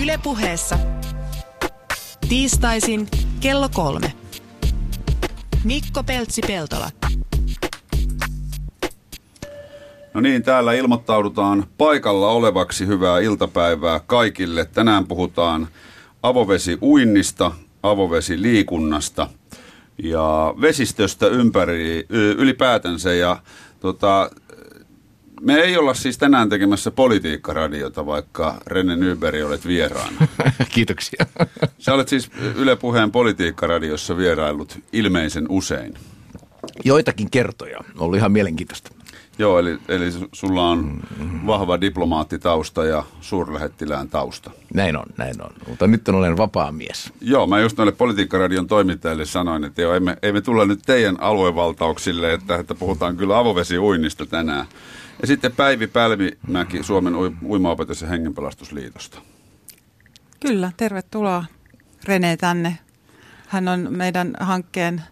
Ylepuheessa tiistaisin kello kolme. Mikko Peltsi-Peltola. No niin, täällä ilmoittaudutaan paikalla olevaksi hyvää iltapäivää kaikille. Tänään puhutaan avovesiuinnista, avovesiliikunnasta ja vesistöstä ympäri, ylipäätänsä. Ja tota, me ei olla siis tänään tekemässä politiikkaradiota, vaikka Renne Nyberi olet vieraana. Kiitoksia. Sä olet siis Yle Puheen politiikkaradiossa vieraillut ilmeisen usein. Joitakin kertoja. Oli ihan mielenkiintoista. Joo, eli, eli sulla on vahva diplomaattitausta ja suurlähettilään tausta. Näin on, näin on. Mutta nyt olen vapaa mies. Joo, mä just noille Politiikkaradion toimittajille sanoin, että joo, emme, emme tulla nyt teidän aluevaltauksille, että, että puhutaan kyllä avovesiuinnista tänään. Ja sitten Päivi Pälvimäki Suomen uimaopetus- ja hengenpelastusliitosta. Kyllä, tervetuloa Rene tänne. Hän on meidän hankkeen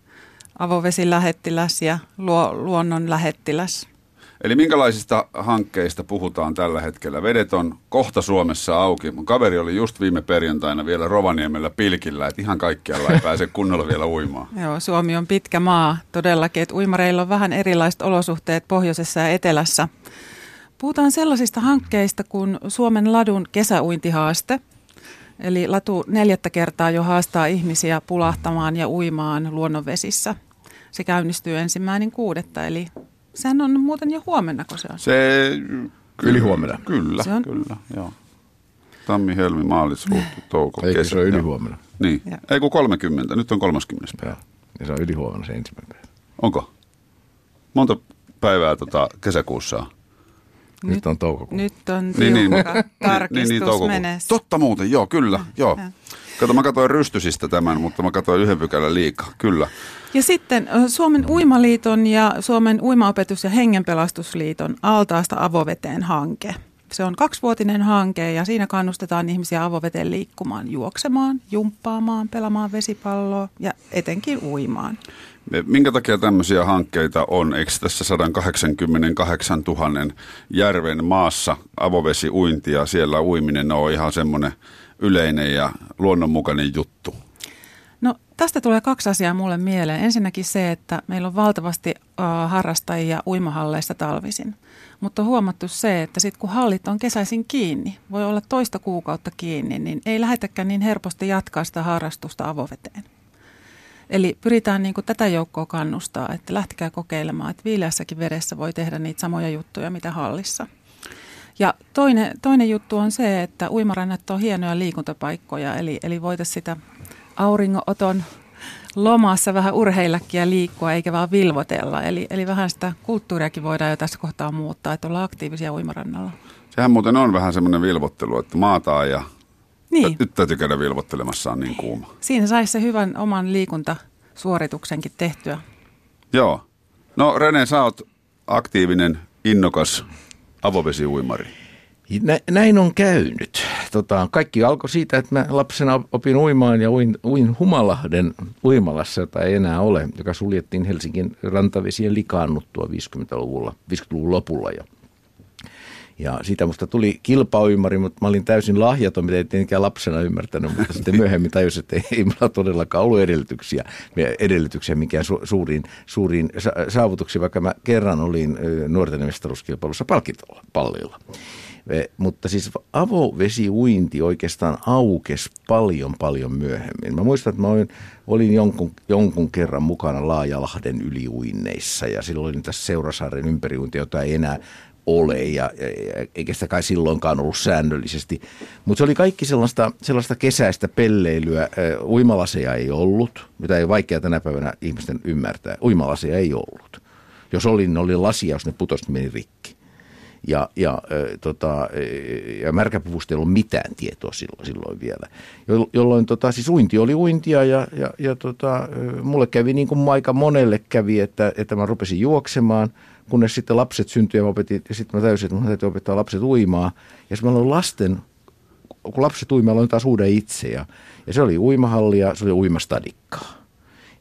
avovesilähettiläs ja luo, luonnon lähettiläs. Eli minkälaisista hankkeista puhutaan tällä hetkellä? Vedet on kohta Suomessa auki. Mun kaveri oli just viime perjantaina vielä Rovaniemellä pilkillä, että ihan kaikkialla ei pääse kunnolla vielä uimaan. Joo, Suomi on pitkä maa todellakin, että uimareilla on vähän erilaiset olosuhteet pohjoisessa ja etelässä. Puhutaan sellaisista hankkeista kuin Suomen ladun kesäuintihaaste. Eli latu neljättä kertaa jo haastaa ihmisiä pulahtamaan ja uimaan luonnonvesissä. Se käynnistyy ensimmäinen kuudetta, eli Sehän on muuten jo huomenna, kun se on. Se, kyllä, yli huomenna. Kyllä, se on? kyllä, joo. Tammi, helmi, maalis, touko, Eikö kesä. se ole yli huomenna? Niin, ja. ei kun 30, nyt on 30 päivä. Ja se on yli huomenna se ensimmäinen päivä. Onko? Monta päivää tota kesäkuussa on? Nyt, nyt on toukokuu. Nyt on niin, niin, tarkistus niin, niin, menee. Totta muuten, joo, kyllä, joo. Ja. Kato, mä katsoin rystysistä tämän, mutta mä katsoin yhden pykälän liikaa, kyllä. Ja sitten Suomen Uimaliiton ja Suomen Uimaopetus- ja Hengenpelastusliiton altaasta avoveteen hanke. Se on kaksivuotinen hanke ja siinä kannustetaan ihmisiä avoveteen liikkumaan, juoksemaan, jumppaamaan, pelaamaan vesipalloa ja etenkin uimaan. Minkä takia tämmöisiä hankkeita on? Eikö tässä 188 000 järven maassa avovesiuinti ja siellä uiminen on ihan semmoinen yleinen ja luonnonmukainen juttu? No tästä tulee kaksi asiaa mulle mieleen. Ensinnäkin se, että meillä on valtavasti harrastajia uimahalleissa talvisin. Mutta on huomattu se, että sitten kun hallit on kesäisin kiinni, voi olla toista kuukautta kiinni, niin ei lähetäkään niin helposti jatkaa sitä harrastusta avoveteen. Eli pyritään niin kuin tätä joukkoa kannustaa, että lähtikää kokeilemaan, että viileässäkin vedessä voi tehdä niitä samoja juttuja, mitä hallissa. Ja toinen, toinen juttu on se, että uimarannat on hienoja liikuntapaikkoja, eli, eli voitaisiin sitä auringonoton lomassa vähän urheillakin ja liikkua, eikä vaan vilvotella. Eli, eli vähän sitä kulttuuriakin voidaan jo tässä kohtaa muuttaa, että ollaan aktiivisia uimarannalla. Sehän muuten on vähän semmoinen vilvottelu, että maataan ja niin. nyt täytyy käydä vilvottelemassa, on niin kuuma. Siinä saisi se hyvän oman liikuntasuorituksenkin tehtyä. Joo. No Rene, sä oot aktiivinen, innokas avovesiuimari. Näin on käynyt. Tota, kaikki alkoi siitä, että mä lapsena opin uimaan ja uin, uin Humalahden uimalassa, jota ei enää ole, joka suljettiin Helsingin rantavesien likaannuttua 50-luvulla, 50-luvun lopulla. Ja, ja siitä musta tuli kilpauimari, mutta mä olin täysin lahjaton, mitä ei tietenkään lapsena ymmärtänyt, mutta sitten myöhemmin tajusin, että ei mulla todellakaan ollut edellytyksiä, edellytyksiä mikään su, suuriin, suuriin saavutuksiin, vaikka mä kerran olin nuorten mestaruuskilpailussa palkintopallilla. Mutta siis avovesiuinti oikeastaan aukesi paljon paljon myöhemmin. Mä muistan, että mä olin, olin jonkun, jonkun kerran mukana Laajalahden yliuinneissa ja silloin oli tässä Seurasaaren ympäriuinti, jota ei enää ole ja, ja eikä sitä kai silloinkaan ollut säännöllisesti. Mutta se oli kaikki sellaista, sellaista kesäistä pelleilyä. Uimalaseja ei ollut, mitä ei vaikea tänä päivänä ihmisten ymmärtää. Uimalaseja ei ollut. Jos oli, niin oli lasia, jos ne putosi, meni rikki. Ja, ja, tota, ja märkäpuvusta ei ollut mitään tietoa silloin, silloin vielä. Jolloin tota, siis uinti oli uintia ja, ja, ja tota, mulle kävi niin kuin aika monelle kävi, että, että mä rupesin juoksemaan, kunnes sitten lapset syntyivät ja, opetin, ja sitten mä täysin, että mä täytyy opettaa lapset uimaa. Ja sitten mä aloin lasten, kun lapset uimaa, aloin taas uuden itse. Ja, ja se oli uimahalli ja se oli uimastadikkaa.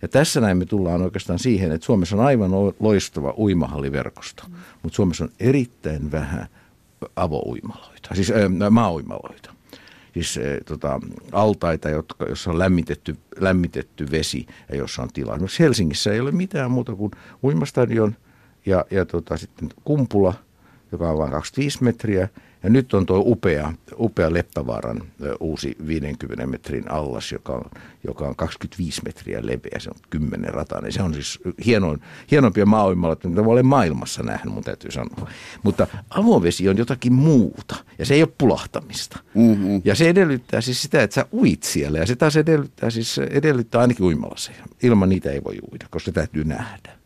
Ja tässä näin me tullaan oikeastaan siihen, että Suomessa on aivan loistava uimahalliverkosto, mm. mutta Suomessa on erittäin vähän avouimaloita, siis ää, maa-uimaloita. siis e, tota, altaita, jotka, jossa on lämmitetty, lämmitetty vesi ja jossa on tilaa. Esimerkiksi Helsingissä ei ole mitään muuta kuin uimastadion ja, ja tota, sitten kumpula, joka on vain 25 metriä – ja nyt on tuo upea, upea Leppävaaran uusi 50 metrin allas, joka on, joka on 25 metriä leveä. Se on 10 ratainen. Se on siis hienoin, hienompia maailmalla, mitä olen maailmassa nähnyt, mun täytyy sanoa. Mutta avovesi on jotakin muuta ja se ei ole pulahtamista. Mm-hmm. Ja se edellyttää siis sitä, että sä uit siellä ja se taas edellyttää, siis edellyttää ainakin uimalassa. Ilman niitä ei voi uida, koska se täytyy nähdä.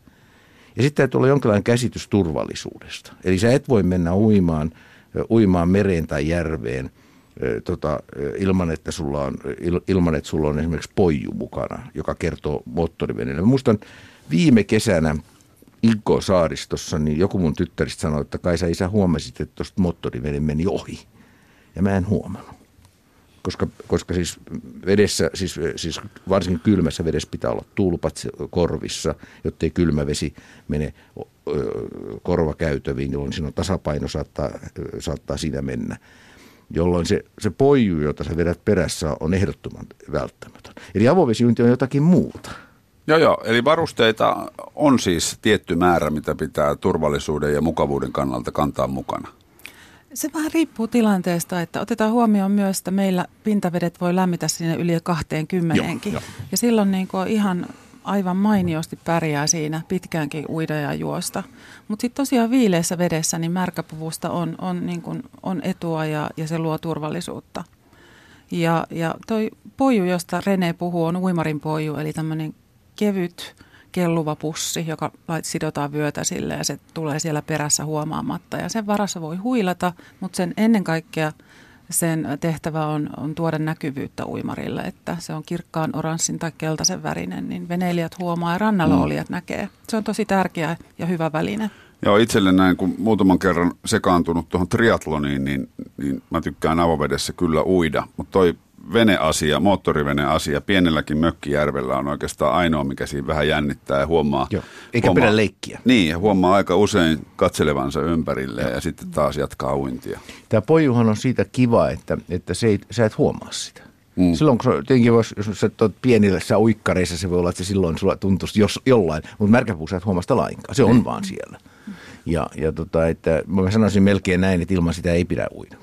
Ja sitten täytyy olla jonkinlainen käsitys turvallisuudesta. Eli sä et voi mennä uimaan – uimaan mereen tai järveen tota, ilman, että sulla on, ilman, että sulla on esimerkiksi poiju mukana, joka kertoo moottoriveneelle. Mä muistan viime kesänä Inko saaristossa, niin joku mun tyttäristä sanoi, että kai sä isä huomasit, että tuosta moottorivene meni ohi. Ja mä en huomannut. Koska, koska siis vedessä, siis, siis varsinkin kylmässä vedessä pitää olla tulpat korvissa, jottei kylmä vesi mene korvakäytäviin, jolloin siinä on tasapaino saattaa, saattaa siinä mennä. Jolloin se, se poiju, jota sä vedät perässä, on ehdottoman välttämätön. Eli avovesiuinti on jotakin muuta. Joo, joo. Eli varusteita on siis tietty määrä, mitä pitää turvallisuuden ja mukavuuden kannalta kantaa mukana. Se vähän riippuu tilanteesta, että otetaan huomioon myös, että meillä pintavedet voi lämmitä sinne yli 20 joo, jo. Ja silloin niin kuin ihan aivan mainiosti pärjää siinä pitkäänkin uida ja juosta. Mutta sitten tosiaan viileessä vedessä niin märkäpuvusta on, on, niin kun, on etua ja, ja se luo turvallisuutta. Ja, ja toi poju, josta Rene puhuu, on uimarin poju, eli tämmöinen kevyt kelluva pussi, joka sidotaan vyötä sille ja se tulee siellä perässä huomaamatta. Ja sen varassa voi huilata, mutta sen ennen kaikkea – sen tehtävä on, on tuoda näkyvyyttä uimarille, että se on kirkkaan oranssin tai keltaisen värinen, niin veneilijät huomaa ja rannalla mm. olijat näkee. Se on tosi tärkeä ja hyvä väline. Joo, itselle näin, kun muutaman kerran sekaantunut tuohon triatloniin, niin, niin mä tykkään avovedessä kyllä uida. Mutta toi veneasia, moottoriveneasia pienelläkin mökkijärvellä on oikeastaan ainoa, mikä siinä vähän jännittää ja huomaa. Joo, eikä huomaa, pidä leikkiä. Niin, ja huomaa aika usein katselevansa ympärille ja sitten taas jatkaa uintia. Tämä pojuhan on siitä kiva, että, että se ei, sä et huomaa sitä. Mm. Silloin kun tietenkin vois, jos sä oot pienillä uikkareissa, se voi olla, että se silloin sulla tuntuisi jos, jollain, mutta märkäpuu sä et huomaa sitä lainkaan. Se on mm. vaan siellä. Ja, ja tota, että mä sanoisin melkein näin, että ilman sitä ei pidä uida.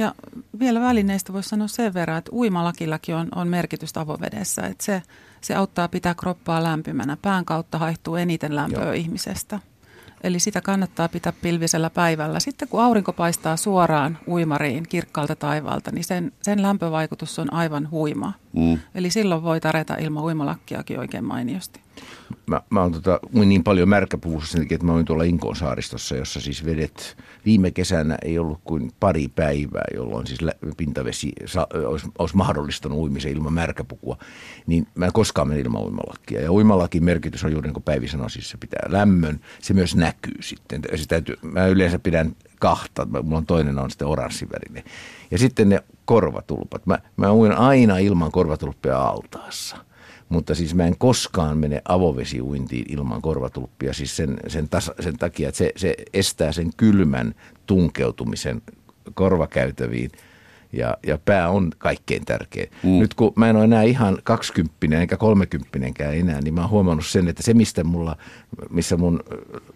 Ja vielä välineistä voisi sanoa sen verran, että uimalakillakin on, on merkitystä avovedessä, että se, se auttaa pitää kroppaa lämpimänä. Pään kautta haihtuu eniten lämpöä Joo. ihmisestä. Eli sitä kannattaa pitää pilvisellä päivällä. Sitten kun aurinko paistaa suoraan uimariin kirkkaalta taivaalta, niin sen, sen lämpövaikutus on aivan huima. Mm. Eli silloin voi tarjota ilman uimalakkiakin oikein mainiosti. Mä, mä oon tota, niin paljon märkäpuvussa sen takia, että mä olin tuolla Inkoon saaristossa, jossa siis vedet viime kesänä ei ollut kuin pari päivää, jolloin siis pintavesi sa, olisi, olisi mahdollistanut uimisen ilman märkäpukua. Niin mä en koskaan mene ilman uimalakkia. Ja uimalakin merkitys on juuri niin kuin Päivi sanoi, siis se pitää lämmön. Se myös näkyy sitten. Se täytyy, mä yleensä pidän kahta, mulla on toinen on sitten oranssivärinen. Ja sitten ne korvatulpat. Mä, mä uin aina ilman korvatulppia altaassa – mutta siis mä en koskaan mene avovesiuintiin ilman korvatulppia siis sen, sen, tasa, sen takia, että se, se estää sen kylmän tunkeutumisen korvakäytäviin ja, ja pää on kaikkein tärkein. Mm. Nyt kun mä en ole enää ihan 20 eikä 30 enää, niin mä oon huomannut sen, että se mistä mulla, missä mun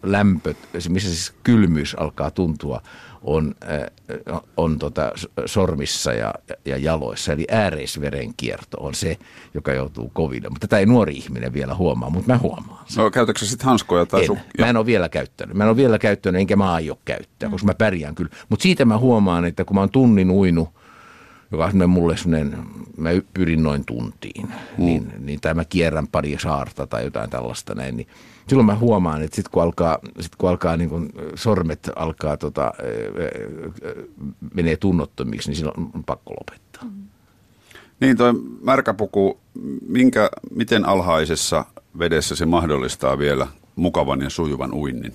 lämpö, missä siis kylmyys alkaa tuntua, on, äh, on tota sormissa ja, ja jaloissa. Eli ääreisverenkierto on se, joka joutuu koville. Mutta tätä ei nuori ihminen vielä huomaa, mutta mä huomaan sen. No käytätkö sitten hanskoja tai en. Su- mä en ole vielä käyttänyt. Mä en ole vielä käyttänyt, enkä mä aio käyttää, koska mä pärjään kyllä. Mutta siitä mä huomaan, että kun mä oon tunnin uinut, joka on mulle semmoinen, mä pyrin noin tuntiin, mm. niin, niin, tai mä kierrän pari saarta tai jotain tällaista näin, niin silloin mä huomaan, että sitten kun alkaa, sit kun alkaa niin kun sormet alkaa tota, menee tunnottomiksi, niin silloin on pakko lopettaa. Mm. Niin toi märkäpuku, minkä, miten alhaisessa vedessä se mahdollistaa vielä mukavan ja sujuvan uinnin?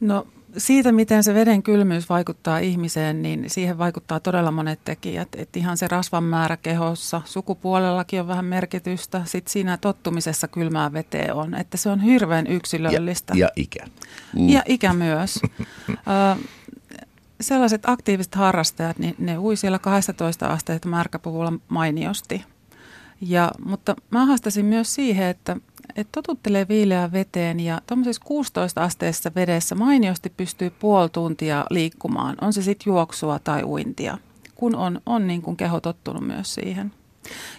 No siitä, miten se veden kylmyys vaikuttaa ihmiseen, niin siihen vaikuttaa todella monet tekijät. Että ihan se rasvan määrä kehossa, sukupuolellakin on vähän merkitystä. Sitten siinä tottumisessa kylmää veteen on, että se on hirveän yksilöllistä. Ja, ja ikä. Mm. Ja ikä myös. sellaiset aktiiviset harrastajat, niin ne ui siellä 12 asteita märkäpuvulla mainiosti. Ja, mutta mä haastasin myös siihen, että, että totuttelee viileään veteen ja tuommoisessa 16 asteessa vedessä mainiosti pystyy puoli tuntia liikkumaan, on se sitten juoksua tai uintia, kun on, on niin kuin keho tottunut myös siihen.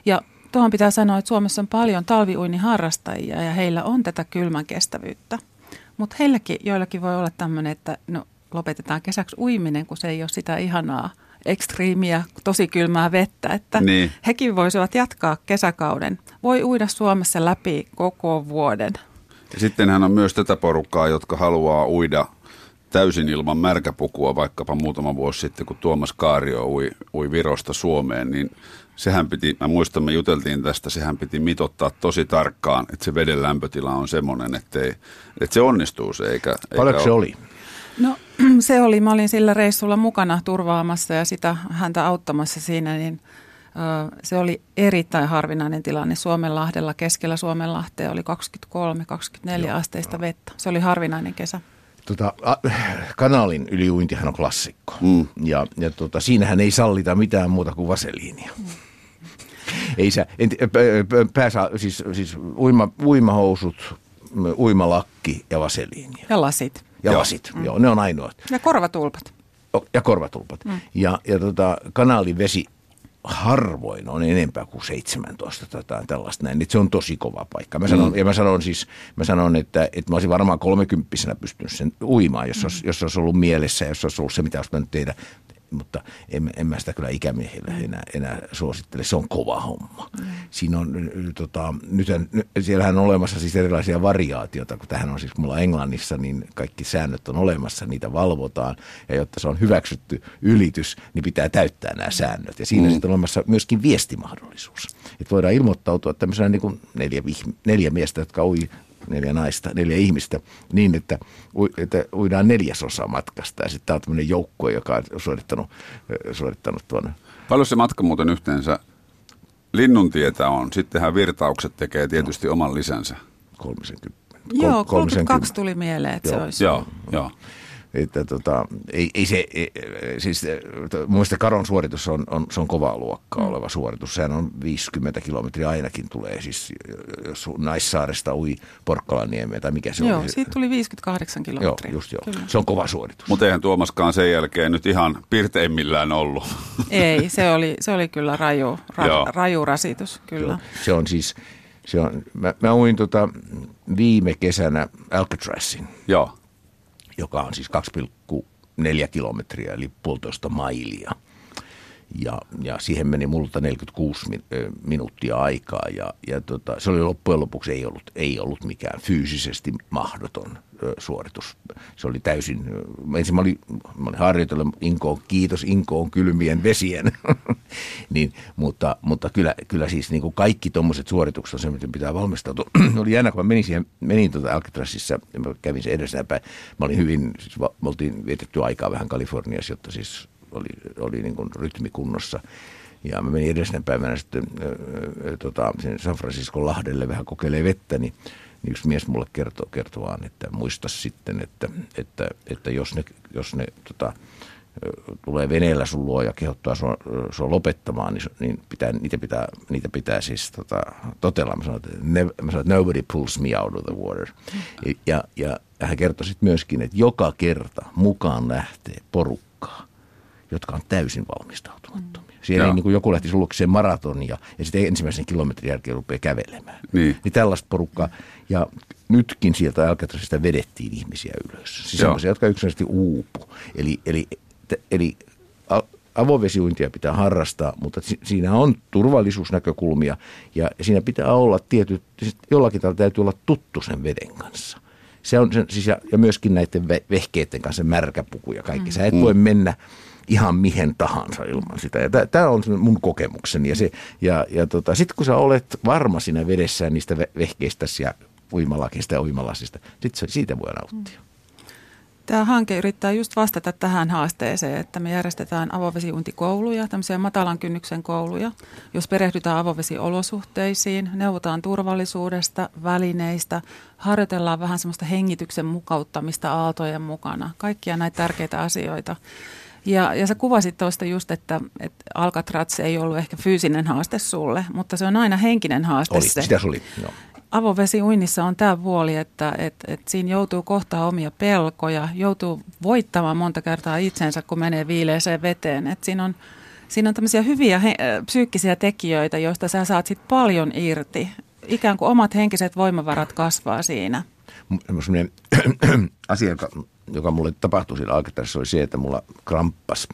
Ja tuohon pitää sanoa, että Suomessa on paljon talviuiniharrastajia ja heillä on tätä kylmän kestävyyttä. Mutta heilläkin joillakin voi olla tämmöinen, että no, lopetetaan kesäksi uiminen, kun se ei ole sitä ihanaa ekstriimiä, tosi kylmää vettä, että niin. hekin voisivat jatkaa kesäkauden. Voi uida Suomessa läpi koko vuoden. Ja sittenhän on myös tätä porukkaa, jotka haluaa uida täysin ilman märkäpukua, vaikkapa muutama vuosi sitten, kun Tuomas Kaario ui, ui Virosta Suomeen, niin sehän piti, mä muistan, me juteltiin tästä, sehän piti mitottaa tosi tarkkaan, että se veden lämpötila on semmoinen, että, ei, että se onnistuu se, eikä... Paljonko eikä se oli? No se oli, mä olin sillä reissulla mukana turvaamassa ja sitä häntä auttamassa siinä, niin se oli erittäin harvinainen tilanne Suomenlahdella. Keskellä Suomenlahtea oli 23-24 asteista vettä. Se oli harvinainen kesä. Tota, a, kanaalin yliuintihan on klassikko. Mm. Ja, ja tota, siinähän ei sallita mitään muuta kuin vaseliinia. Mm. Ei sä, en, pääsä, siis, siis uima, uimahousut, uimalakki ja vaseliinia. Ja lasit. Ja joo. lasit, mm. joo, ne on ainoat. Ja korvatulpat. Ja korvatulpat. Mm. Ja, ja tota, kanaalin vesi harvoin on enempää kuin 17 tai tota, tällaista näin. Että se on tosi kova paikka. Mä sanon, mm. Ja mä sanon siis, mä sanon, että, että mä olisin varmaan kolmekymppisenä pystynyt sen uimaan, jos, mm. olisi, jos olisi ollut mielessä, jos olisi ollut se, mitä olisi tehdä mutta en, en mä sitä kyllä ikämiehille enää, enää suosittele. Se on kova homma. Mm. Siinä on, tota, nyt, siellähän on olemassa siis erilaisia variaatioita, kun tähän on siis, mulla Englannissa, niin kaikki säännöt on olemassa, niitä valvotaan. Ja jotta se on hyväksytty ylitys, niin pitää täyttää nämä säännöt. Ja siinä mm. sitten on olemassa myöskin viestimahdollisuus. Että voidaan ilmoittautua tämmöisenä niin kuin neljä, neljä miestä, jotka ui neljä naista, neljä ihmistä, niin että, että uidaan neljäsosa matkasta. Ja sitten tämä on tämmöinen joukkue, joka on suorittanut, suorittanut tuonne. Paljon se matka muuten yhteensä linnuntietä on? Sittenhän virtaukset tekee tietysti no. oman lisänsä. 30. Joo, 32 tuli mieleen, että joo. se olisi. Joo, joo. Että tota, ei, ei se, ei, siis muista Karon suoritus on, on, se on kovaa luokkaa mm. oleva suoritus. Sehän on 50 kilometriä ainakin tulee, siis jos Naissaaresta ui Porkkalaniemeen tai mikä se joo, on. siitä tuli 58 kilometriä. Joo, just joo. Kyllä. Se on kova suoritus. Mutta eihän Tuomaskaan sen jälkeen nyt ihan pirteimmillään ollut. Ei, se oli, se oli kyllä raju, ra, raju rasitus, kyllä. Joo, se on siis, se on, mä, mä uin tota viime kesänä Alcatrazin. Joo joka on siis 2,4 kilometriä eli puolitoista mailia. Ja, ja siihen meni multa 46 minuuttia aikaa ja, ja tota, se oli loppujen lopuksi ei ollut, ei ollut mikään fyysisesti mahdoton suoritus. Se oli täysin, ensin mä olin, mä olin harjoitellut Inkoon, kiitos Inkoon kylmien vesien, niin, mutta, mutta kyllä, kyllä siis niin kuin kaikki tuommoiset suoritukset on se, miten pitää valmistautua. oli jännä, kun mä menin siihen, menin tuota Alcatrasissa, ja mä kävin sen edellisenä päin, mä olin hyvin, siis me oltiin vietetty aikaa vähän Kaliforniassa, jotta siis oli, oli niin kuin rytmikunnossa. Ja mä menin edellisenä päivänä sitten äh, tota, San Francisco Lahdelle vähän kokeilemaan vettä, niin yksi mies mulle kertoo, kertoo vaan, että muista sitten, että, että, että jos ne, jos ne tota, tulee veneellä sun luo ja kehottaa sua, sua lopettamaan, niin, niin pitää, niitä, pitää, niitä pitää siis tota, totella. Mä sanoin, että, never, mä sanoin, että nobody pulls me out of the water. Ja, ja hän kertoi sitten myöskin, että joka kerta mukaan lähtee porukkaa, jotka on täysin valmistautumattomia. Siellä ei niin kuin joku lähti sullokseen maratonia ja sitten ensimmäisen kilometrin jälkeen rupeaa kävelemään. Niin. niin tällaista porukkaa. Ja nytkin sieltä Alcatrazista vedettiin ihmisiä ylös. Siis sellaisia, jotka yksinkertaisesti uupu. Eli, eli, eli avovesiuintia pitää harrastaa, mutta siinä on turvallisuusnäkökulmia ja siinä pitää olla tietyt, siis jollakin tavalla täytyy olla tuttu sen veden kanssa. Se on siis ja, ja myöskin näiden vehkeiden kanssa märkäpuku ja kaikki. Mm. Sä et voi mennä ihan mihin tahansa ilman sitä. Ja tämä on mun kokemukseni. Ja, ja, ja tota, sitten kun sä olet varma siinä vedessä niistä vehkeistä ja uimalakista ja uimalasista, sitten siitä voi nauttia. Tämä hanke yrittää just vastata tähän haasteeseen, että me järjestetään avovesiuintikouluja, tämmöisiä matalan kynnyksen kouluja, jos perehdytään avovesiolosuhteisiin, neuvotaan turvallisuudesta, välineistä, harjoitellaan vähän semmoista hengityksen mukauttamista aaltojen mukana, kaikkia näitä tärkeitä asioita Ja, ja sä kuvasit tuosta just, että, että Alcatraz ei ollut ehkä fyysinen haaste sulle, mutta se on aina henkinen haaste Oli, se. sitä se oli, joo. Avovesiuinnissa on tämä puoli, että et, et siinä joutuu kohtaa omia pelkoja, joutuu voittamaan monta kertaa itsensä, kun menee viileeseen veteen. Et siinä on, siinä on tämmöisiä hyviä he, psyykkisiä tekijöitä, joista sä saat sit paljon irti. Ikään kuin omat henkiset voimavarat kasvaa siinä. Sellainen asia, joka, joka mulle tapahtui siinä Alcatrazissa, oli se, että mulla kramppas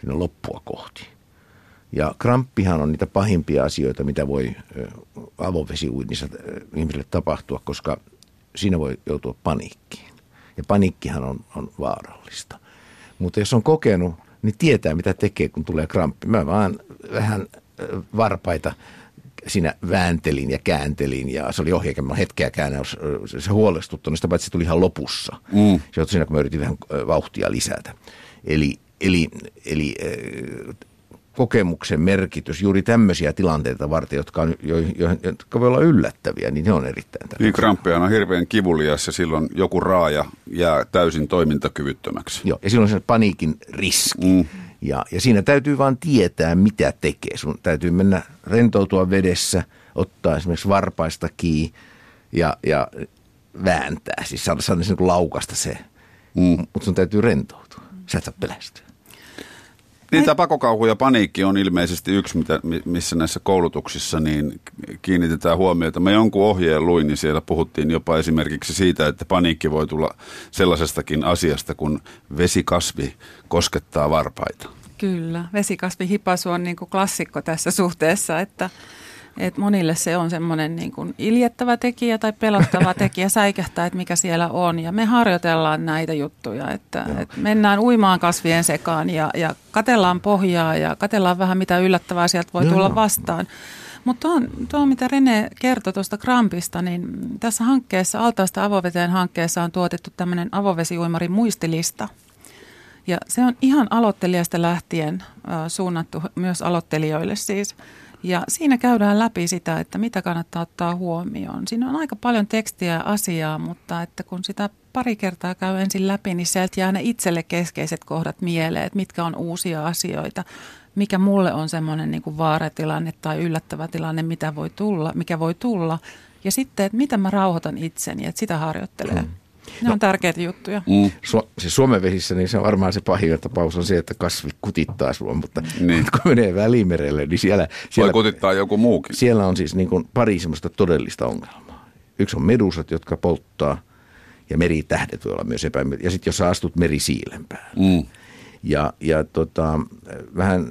siinä loppua kohti. Ja kramppihan on niitä pahimpia asioita, mitä voi avovesiuinnissa ihmisille tapahtua, koska siinä voi joutua paniikkiin. Ja paniikkihan on, on vaarallista. Mutta jos on kokenut, niin tietää mitä tekee, kun tulee kramppi. Mä vaan vähän varpaita siinä vääntelin ja kääntelin ja se oli eikä mä hetkeäkään se huolestuttanut, sitä paitsi se tuli ihan lopussa. Mm. Se joutui siinä, kun mä yritin vähän vauhtia lisätä. Eli, eli, eli kokemuksen merkitys juuri tämmöisiä tilanteita varten, jotka, on, jo, jo, jotka voi olla yllättäviä, niin ne on erittäin tärkeitä. Niin kramppihan on hirveän kivulias ja silloin joku raaja jää täysin toimintakyvyttömäksi. Joo, ja silloin se paniikin riski. Mm. Ja, ja siinä täytyy vaan tietää, mitä tekee. Sun täytyy mennä rentoutua vedessä, ottaa esimerkiksi varpaista kiinni ja, ja vääntää. Siis saada, saada niin laukasta se. Mm. Mutta sun täytyy rentoutua. Sä et saa pelästyä. Niin tämä pakokauhu ja paniikki on ilmeisesti yksi, mitä, missä näissä koulutuksissa niin kiinnitetään huomiota. Mä jonkun ohjeen luin, niin siellä puhuttiin jopa esimerkiksi siitä, että paniikki voi tulla sellaisestakin asiasta, kun vesikasvi koskettaa varpaita. Kyllä, vesikasvihipasu on niin kuin klassikko tässä suhteessa, että, että monille se on semmoinen niin kuin iljettävä tekijä tai pelottava tekijä säikähtää, että mikä siellä on. Ja me harjoitellaan näitä juttuja, että, että mennään uimaan kasvien sekaan ja, ja katellaan pohjaa ja katellaan vähän mitä yllättävää sieltä voi Joo. tulla vastaan. Mutta tuo, tuo, mitä Rene kertoi tuosta Krampista, niin tässä hankkeessa, Altaasta avoveteen hankkeessa on tuotettu tämmöinen avovesiuimarin muistilista. Ja se on ihan aloittelijasta lähtien äh, suunnattu myös aloittelijoille siis. Ja siinä käydään läpi sitä, että mitä kannattaa ottaa huomioon. Siinä on aika paljon tekstiä ja asiaa, mutta että kun sitä pari kertaa käy ensin läpi, niin sieltä jää ne itselle keskeiset kohdat mieleen, että mitkä on uusia asioita, mikä mulle on semmoinen niin kuin vaaratilanne tai yllättävä tilanne, mitä voi tulla, mikä voi tulla. Ja sitten, että miten mä rauhoitan itseni, että sitä harjoittelee. Mm. Ne on tärkeitä juttuja. Mm. Su- siis Suomen vesissä, niin se on varmaan se pahin tapaus on se, että kasvi kutittaa sua, mutta Niin. kun menee välimerelle, niin siellä, Voi siellä, kutittaa joku muukin. siellä on siis niin kuin pari semmoista todellista ongelmaa. Yksi on medusat, jotka polttaa, ja meritähdet voi olla myös epämy... Ja sitten jos sä astut merisiilen päälle. Mm. Ja, ja tota, vähän, äh,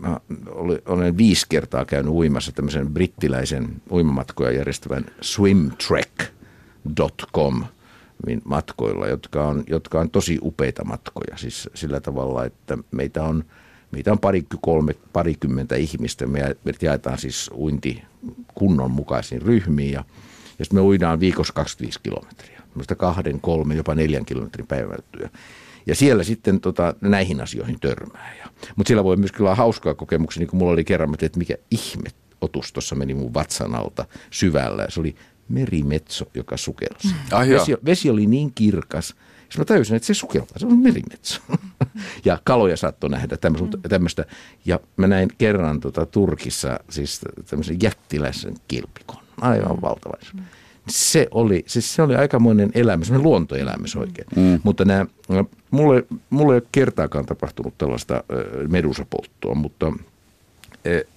mä oli- olen viisi kertaa käynyt uimassa tämmöisen brittiläisen uimamatkoja järjestävän swimtrek.com matkoilla, jotka on, jotka on tosi upeita matkoja. Siis sillä tavalla, että meitä on, meitä on pari, kolme, parikymmentä ihmistä. Me jaetaan siis uinti kunnon mukaisiin ryhmiin ja, ja sitten me uidaan viikossa 25 kilometriä. Minusta kahden, kolmen, jopa neljän kilometrin päivältyä. Ja siellä sitten tota, näihin asioihin törmää. Mutta siellä voi myös olla hauskaa kokemuksia, niin kuin mulla oli kerran, että mikä ihme otus tuossa meni mun vatsan alta syvällä. Se oli merimetso, joka sukelsi. Joo. vesi, vesi oli niin kirkas, sitten mä tajusin, että se sukeltaa, se on merimetso. ja kaloja saattoi nähdä tämmöistä. tämmöistä. Ja mä näin kerran tota, Turkissa siis tämmöisen jättiläisen kilpikon, aivan valtavan. iso. Se oli, siis se oli aikamoinen elämys, semmoinen luontoelämys oikein. Mm. Mutta nämä, mulle, mulle ei ole kertaakaan tapahtunut tällaista medusapolttoa, mutta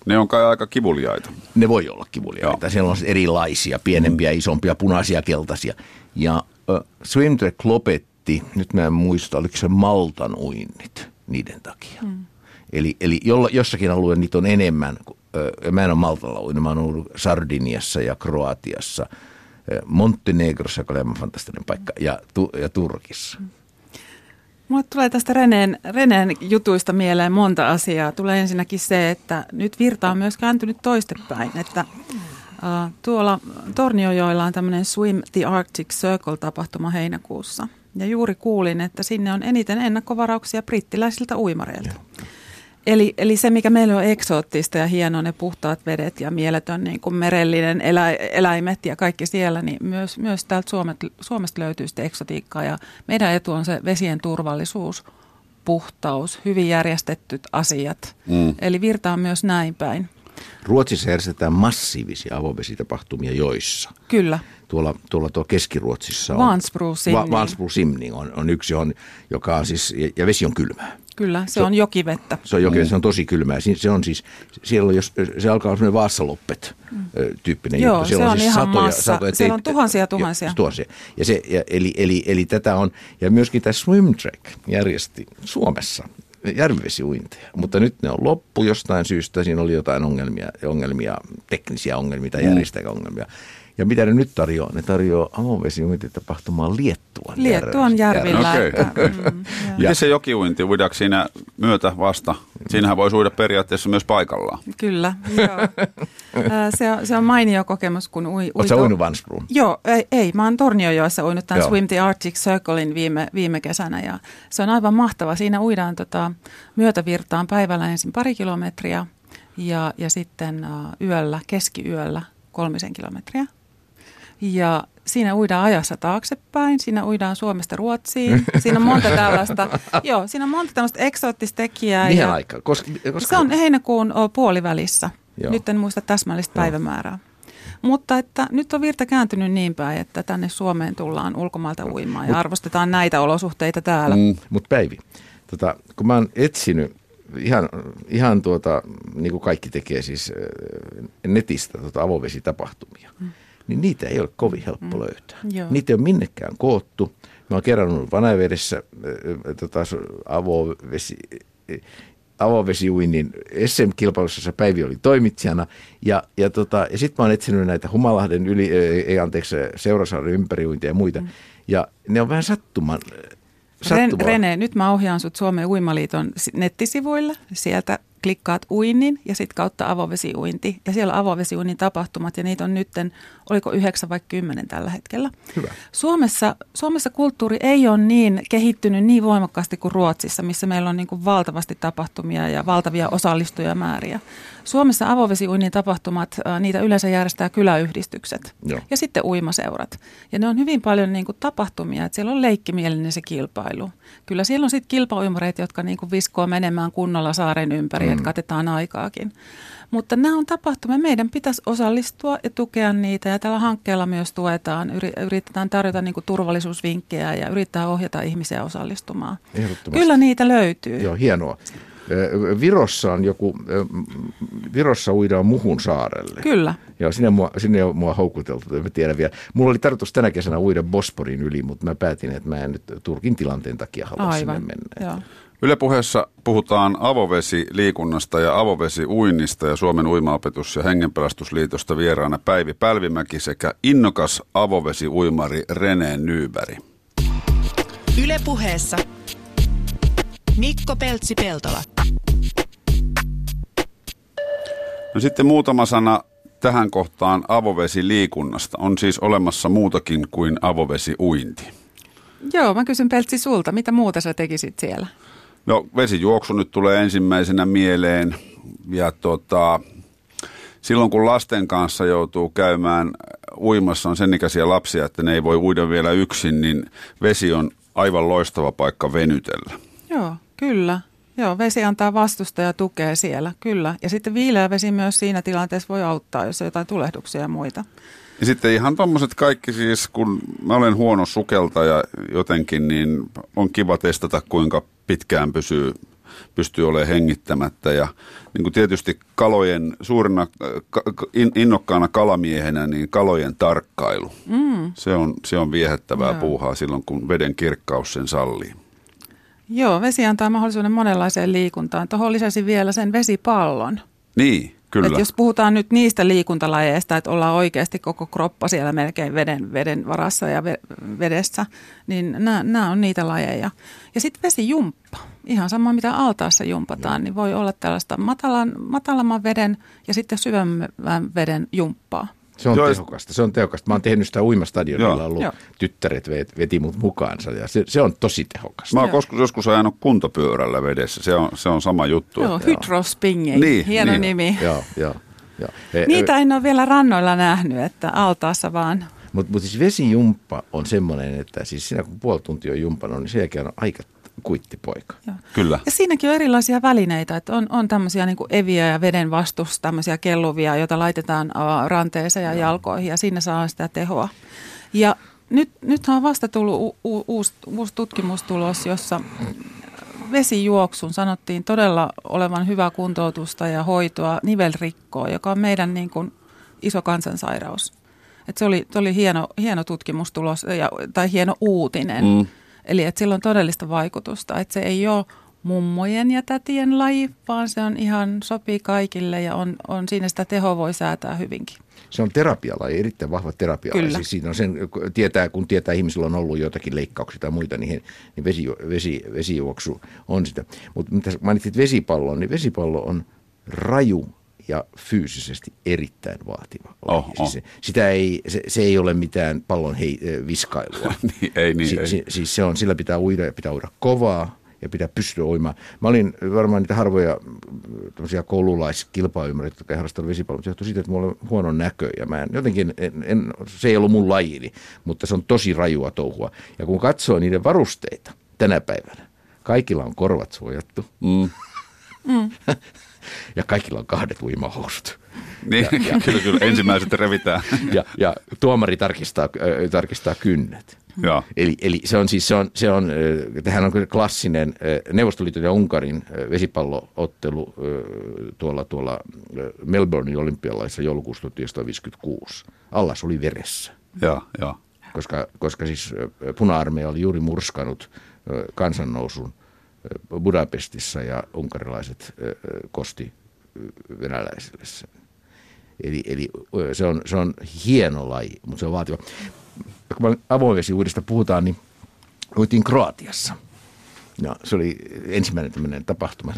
Ne on kai aika kivuliaita. ne voi olla kivuliaita. Siellä on erilaisia, pienempiä, isompia, punaisia, keltaisia. Ja äh, Swimtrack lopetti, nyt mä en muista, oliko se Maltan uinnit niiden takia. Mm. Eli, eli jolla, jossakin alueella niitä on enemmän. kuin- Ö, mä en ole Maltalla uinut, mä oon ollut Sardiniassa ja Kroatiassa, ö, Montenegrossa, joka oli aivan fantastinen paikka, ja, tu, ja Turkissa. Mulle tulee tästä Reneen, Reneen jutuista mieleen monta asiaa. Tulee ensinnäkin se, että nyt virta on myös kääntynyt toistepäin, että uh, tuolla Torniojoilla on tämmöinen Swim the Arctic Circle-tapahtuma heinäkuussa. Ja juuri kuulin, että sinne on eniten ennakkovarauksia brittiläisiltä uimareilta. Eli, eli se, mikä meillä on eksoottista ja hienoa, ne puhtaat vedet ja mieletön niin kuin merellinen elä, eläimet ja kaikki siellä, niin myös, myös täältä Suomet, Suomesta löytyy sitä eksotiikkaa. Ja meidän etu on se vesien turvallisuus puhtaus, hyvin järjestetyt asiat. Mm. Eli virta on myös näin päin. Ruotsissa järjestetään massiivisia avovesitapahtumia joissa. Kyllä. Tuolla, tuolla tuolla Keski-Ruotsissa on. Vansbro Simning. Va, Vansbro Simning on, on yksi, on, joka on siis, ja, ja vesi on kylmää. Kyllä, se, se on jokivettä. Se on jokivettä, se on tosi kylmää. Se on siis, siellä on, jos, se alkaa olla semmoinen Vaasaloppet tyyppinen Joo, juttu. Siellä se on, siis ihan satoja, massa. satoja, Siellä on tuhansia tuhansia. Jo, tuhansia. Ja se, ja, eli, eli, eli, tätä on, ja myöskin tämä Swim Track järjesti Suomessa järvivesiuinteja, mutta nyt ne on loppu jostain syystä. Siinä oli jotain ongelmia, ongelmia teknisiä ongelmia tai järjestäjäongelmia. Ja mitä ne nyt tarjoaa? Ne tarjoaa avovesiuintitapahtumaa Liettuan Liettuan järvillä. Okei. Okay. Mm, Miten se jokiuinti, uidaanko siinä myötä vasta? Siinähän voi uida periaatteessa myös paikallaan. Kyllä, joo. se, on, se on mainio kokemus, kun ui, Oletko uinut Vansbroon? Joo, ei, ei. Mä oon Torniojoessa uinut tämän Joo. Swim the Arctic Circlein viime, viime kesänä ja se on aivan mahtava. Siinä uidaan tota, myötävirtaan päivällä ensin pari kilometriä ja, ja sitten uh, yöllä, keskiyöllä kolmisen kilometriä. Ja siinä uidaan ajassa taaksepäin, siinä uidaan Suomesta Ruotsiin. Siinä on monta tällaista, joo, siinä on monta tällaista eksoottista tekijää. Mihin ja aikaan? Koska, koska... Se on heinäkuun puolivälissä. Joo. Nyt en muista täsmällistä Joo. päivämäärää. Mutta että nyt on virta kääntynyt niin päin, että tänne Suomeen tullaan ulkomailta uimaan ja arvostetaan näitä olosuhteita täällä. Mm, Mutta Päivi, tota, kun mä oon etsinyt ihan, ihan tuota, niin kuin kaikki tekee siis netistä tuota avovesitapahtumia, mm. Niin niitä ei ole kovin helppo mm. löytää. Joo. Niitä ei ole minnekään koottu. Mä oon kerännyt Vanavedessä äh, tota, avovesi, äh, avovesiuinnin SM-kilpailussa, jossa Päivi oli toimitsijana. Ja, ja, tota, ja sitten mä oon etsinyt näitä Humalahden yli, ei anteeksi, Seurasaaren ympäriuintia ja muita. Mm. Ja ne on vähän sattuman, Ren. Rene, nyt mä ohjaan sut Suomen Uimaliiton si- nettisivuille. Sieltä klikkaat uinnin ja sitten kautta avovesiuinti. Ja siellä on avovesiuinnin tapahtumat ja niitä on nytten, oliko yhdeksän vai kymmenen tällä hetkellä. Hyvä. Suomessa, Suomessa kulttuuri ei ole niin kehittynyt niin voimakkaasti kuin Ruotsissa, missä meillä on niin kuin valtavasti tapahtumia ja valtavia osallistujamääriä. Suomessa avovesiuinnin tapahtumat, niitä yleensä järjestää kyläyhdistykset Joo. ja sitten uimaseurat. Ja ne on hyvin paljon niin kuin tapahtumia, että siellä on leikkimielinen se kilpailu. Kyllä siellä on sitten kilpauimareita, jotka niin kuin viskoo menemään kunnolla saaren ympäri, mm. että katetaan aikaakin. Mutta nämä on tapahtumia. Meidän pitäisi osallistua ja tukea niitä ja tällä hankkeella myös tuetaan. Yri- Yritetään tarjota niin kuin turvallisuusvinkkejä ja yrittää ohjata ihmisiä osallistumaan. Kyllä niitä löytyy. Joo, hienoa. Virossa on joku, Virossa uidaan Muhun saarelle. Kyllä. Joo, sinne, mua, sinne on mua houkuteltu, en tiedä vielä. Mulla oli tarkoitus tänä kesänä uida Bosporin yli, mutta mä päätin, että mä en nyt Turkin tilanteen takia halua sinne Aivan. mennä. Joo. Yle puheessa puhutaan avovesiliikunnasta ja avovesiuinnista ja Suomen uimaopetus- ja hengenpelastusliitosta vieraana Päivi Pälvimäki sekä innokas avovesiuimari René Nyberg. Yle puheessa Mikko Peltsi-Peltola. No sitten muutama sana tähän kohtaan avovesiliikunnasta. On siis olemassa muutakin kuin avovesiuinti. Joo, mä kysyn Peltsi sulta, mitä muuta sä tekisit siellä? No vesijuoksu nyt tulee ensimmäisenä mieleen ja tota, silloin kun lasten kanssa joutuu käymään uimassa, on sen ikäisiä lapsia, että ne ei voi uida vielä yksin, niin vesi on aivan loistava paikka venytellä. Joo, kyllä. Joo, vesi antaa vastusta ja tukea siellä, kyllä. Ja sitten viileä vesi myös siinä tilanteessa voi auttaa, jos on jotain tulehduksia ja muita. Ja sitten ihan tuommoiset kaikki siis, kun mä olen huono sukeltaja jotenkin, niin on kiva testata kuinka pitkään pysyy, pystyy olemaan hengittämättä. Ja niin kuin tietysti kalojen suurina, ka- ka- in- innokkaana kalamiehenä, niin kalojen tarkkailu. Mm. Se, on, se on viehättävää Joo. puuhaa silloin, kun veden kirkkaus sen sallii. Joo, vesi antaa mahdollisuuden monenlaiseen liikuntaan. Tuohon lisäsin vielä sen vesipallon. Niin, kyllä. Et jos puhutaan nyt niistä liikuntalajeista, että ollaan oikeasti koko kroppa siellä melkein veden, veden varassa ja ve- vedessä, niin nämä on niitä lajeja. Ja sitten vesijumppa. Ihan sama mitä altaassa jumpataan, niin voi olla tällaista matalan, matalamman veden ja sitten syvemmän veden jumppaa. Se on Joo, tehokasta, se on tehokasta. Mä oon tehnyt sitä uimastadionilla, Joo. ollut Joo. tyttäret vet- veti mut mukaansa ja se, se on tosi tehokasta. Mä oon joskus, joskus ajanut kuntopyörällä vedessä. Se on, se on sama juttu. Joo, että- hydrospinging, Niin, hieno niin. nimi. Joo, joo. joo. He- Niitä en ole vielä rannoilla nähnyt, että altaassa vaan. Mutta mut siis vesijumppa on semmoinen, että siis siinä kun puoli tuntia on jumpannut, niin sen jälkeen on aika, kuittipoika. Joo. Kyllä. Ja siinäkin on erilaisia välineitä, että on, on tämmöisiä niin eviä ja veden vastus, tämmöisiä kelluvia, joita laitetaan ranteeseen ja jalkoihin ja siinä saa sitä tehoa. Ja nyt, nythän on vasta tullut u, u, uusi, uusi tutkimustulos, jossa vesijuoksun sanottiin todella olevan hyvää kuntoutusta ja hoitoa nivelrikkoa, joka on meidän niin kuin iso kansansairaus. Et se oli, se oli hieno, hieno tutkimustulos ja, tai hieno uutinen. Mm. Eli että sillä on todellista vaikutusta. Että se ei ole mummojen ja tätien laji, vaan se on ihan sopii kaikille ja on, on siinä sitä tehoa voi säätää hyvinkin. Se on terapialaji, erittäin vahva terapialaji. Kyllä. Siis siinä on sen, tietää, kun tietää ihmisillä on ollut jotakin leikkauksia tai muita, niin, he, niin vesi, vesi, vesijuoksu on sitä. Mutta mitä mainitsit vesipallon, niin vesipallo on raju ja fyysisesti erittäin vaativa. Oh, oh. Siis se, sitä ei, se, se ei ole mitään pallon hei, viskailua. niin, ei niin, si, ei. Si, siis se on, sillä pitää uida ja pitää uida kovaa ja pitää pystyä uimaan. Mä olin varmaan niitä harvoja koululaiskilpailuja, jotka ei harrastanut vesipalloa, se johtui siitä, että mulla on huono näkö ja mä en, jotenkin, en, en, se ei ollut mun lajini, mutta se on tosi rajua touhua. Ja kun katsoo niiden varusteita tänä päivänä, kaikilla on korvat suojattu. Mm. Mm. Ja kaikilla on kahdet uimahousut. Niin, ja, ja, kyllä, kyllä. Ensimmäiset revitään. ja, ja tuomari tarkistaa, äh, tarkistaa kynnet. Joo. Eli, eli se on siis, se on, se on, tähän on klassinen Neuvostoliiton ja Unkarin vesipalloottelu tuolla, tuolla Melbournein olympialaisessa joulukuussa 1956. Allas oli veressä. Joo, joo. Koska, koska siis puna-armeija oli juuri murskanut kansannousun Budapestissa ja unkarilaiset kosti venäläisille sen. Eli, eli se, on, se on hieno laji, mutta se on vaativa kun avoimesiuudesta puhutaan, niin uitiin Kroatiassa. Ja se oli ensimmäinen tämmöinen tapahtuma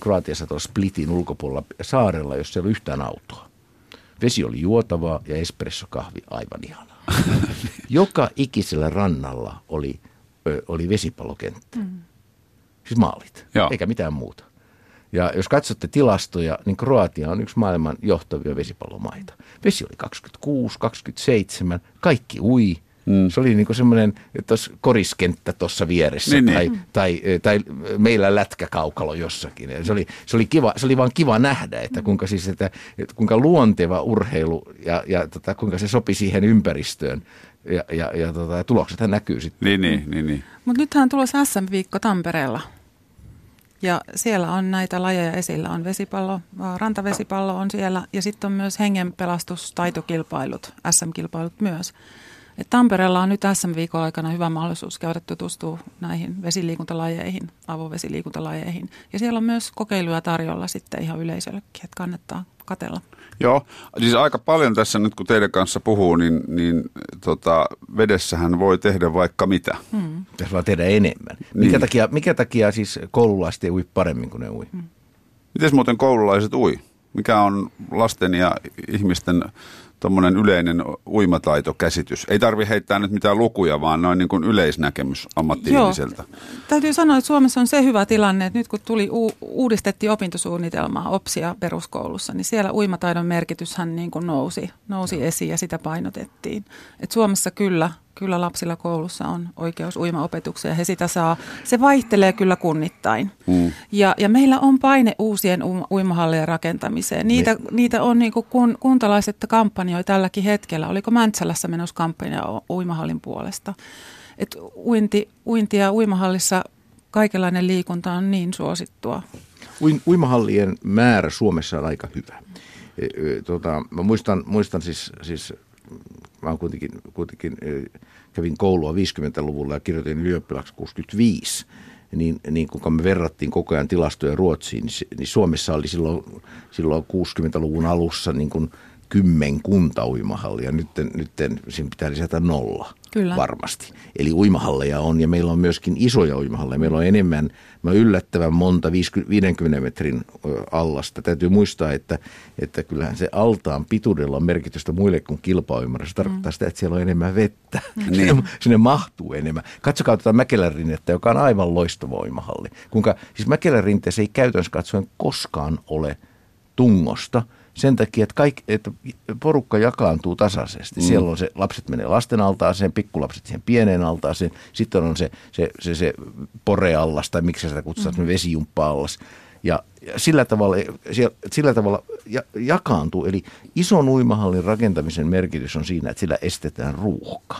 Kroatiassa tuossa Splitin ulkopuolella saarella, jossa ei ollut yhtään autoa. Vesi oli juotavaa ja espressokahvi aivan ihanaa. Joka ikisellä rannalla oli, ö, oli vesipallokenttä. Mm. Siis maalit, Joo. eikä mitään muuta. Ja jos katsotte tilastoja, niin Kroatia on yksi maailman johtavia vesipallomaita. Vesi oli 26, 27, kaikki ui. Mm. Se oli niin semmoinen koriskenttä tuossa vieressä niin, tai, niin. Tai, tai, tai, meillä lätkäkaukalo jossakin. Ja se, oli, se, oli kiva, se oli vaan kiva nähdä, että kuinka, siis, että, että kuinka luonteva urheilu ja, ja tota, kuinka se sopi siihen ympäristöön. Ja, ja, ja, tota, ja tuloksethan näkyy sitten. Niin, niin, niin, niin. Mutta nythän on tulossa SM-viikko Tampereella. Ja siellä on näitä lajeja esillä. On vesipallo, rantavesipallo on siellä ja sitten on myös hengenpelastustaitokilpailut, SM-kilpailut myös. Et Tampereella on nyt SM-viikon aikana hyvä mahdollisuus käydä tutustua näihin vesiliikuntalajeihin, avovesiliikuntalajeihin. Ja siellä on myös kokeiluja tarjolla sitten ihan yleisöllekin, että kannattaa katella. Joo, siis aika paljon tässä nyt kun teidän kanssa puhuu, niin, niin tota, vedessähän voi tehdä vaikka mitä. Hmm. Tässä vaan tehdä enemmän. Niin. Mikä, takia, mikä takia siis koululaiset ei ui paremmin kuin ne ui? Hmm. Miten muuten koululaiset ui? Mikä on lasten ja ihmisten tuommoinen yleinen uimataitokäsitys. Ei tarvi heittää nyt mitään lukuja, vaan noin niin kuin yleisnäkemys ammatti-ihmiseltä. Täytyy sanoa, että Suomessa on se hyvä tilanne, että nyt kun tuli u- uudistettiin opintosuunnitelmaa OPSia peruskoulussa, niin siellä uimataidon merkityshän niin kuin nousi, nousi esiin ja sitä painotettiin. Et Suomessa kyllä kyllä lapsilla koulussa on oikeus uimaopetukseen ja he sitä saa. Se vaihtelee kyllä kunnittain. Mm. Ja, ja meillä on paine uusien uimahallien rakentamiseen. Niitä, Me... niitä on niin kuin kun, kuntalaiset kampanjoi tälläkin hetkellä. Oliko Mäntsälässä menossa kampanja uimahallin puolesta? Et uinti, uinti ja uimahallissa kaikenlainen liikunta on niin suosittua. Uimahallien määrä Suomessa on aika hyvä. E, e, tota, mä muistan, muistan siis, siis mä kuitenkin, kuitenkin kävin koulua 50-luvulla ja kirjoitin ylioppilaaksi 65, niin, niin kun me verrattiin koko ajan tilastoja Ruotsiin, niin, niin Suomessa oli silloin, silloin 60-luvun alussa niin kuin kymmenkunta uimahallia. Nyt, nyt siinä pitää lisätä nolla Kyllä. varmasti. Eli uimahalleja on ja meillä on myöskin isoja uimahalleja. Meillä on enemmän, me on yllättävän monta 50 metrin allasta. Täytyy muistaa, että, että kyllähän se altaan pituudella on merkitystä muille kuin kilpauimalla. Se tarkoittaa mm. sitä, että siellä on enemmän vettä. Mm. Sinne, sinne mahtuu enemmän. Katsokaa tuota Mäkelän rinnettä, joka on aivan loistava uimahalli. Kuinka, siis Mäkelän rinteessä ei käytännössä katsoen koskaan ole tungosta sen takia, että, kaikki, että porukka jakaantuu tasaisesti. Mm. Siellä on se, lapset menee lasten altaaseen, pikkulapset siihen pieneen altaaseen, sitten on se, se, se, se poreallas tai miksi sitä kutsutaan, mm. vesijumppa-allas. Ja, ja sillä tavalla, sillä tavalla jakaantuu. Eli ison uimahallin rakentamisen merkitys on siinä, että sillä estetään ruuhka.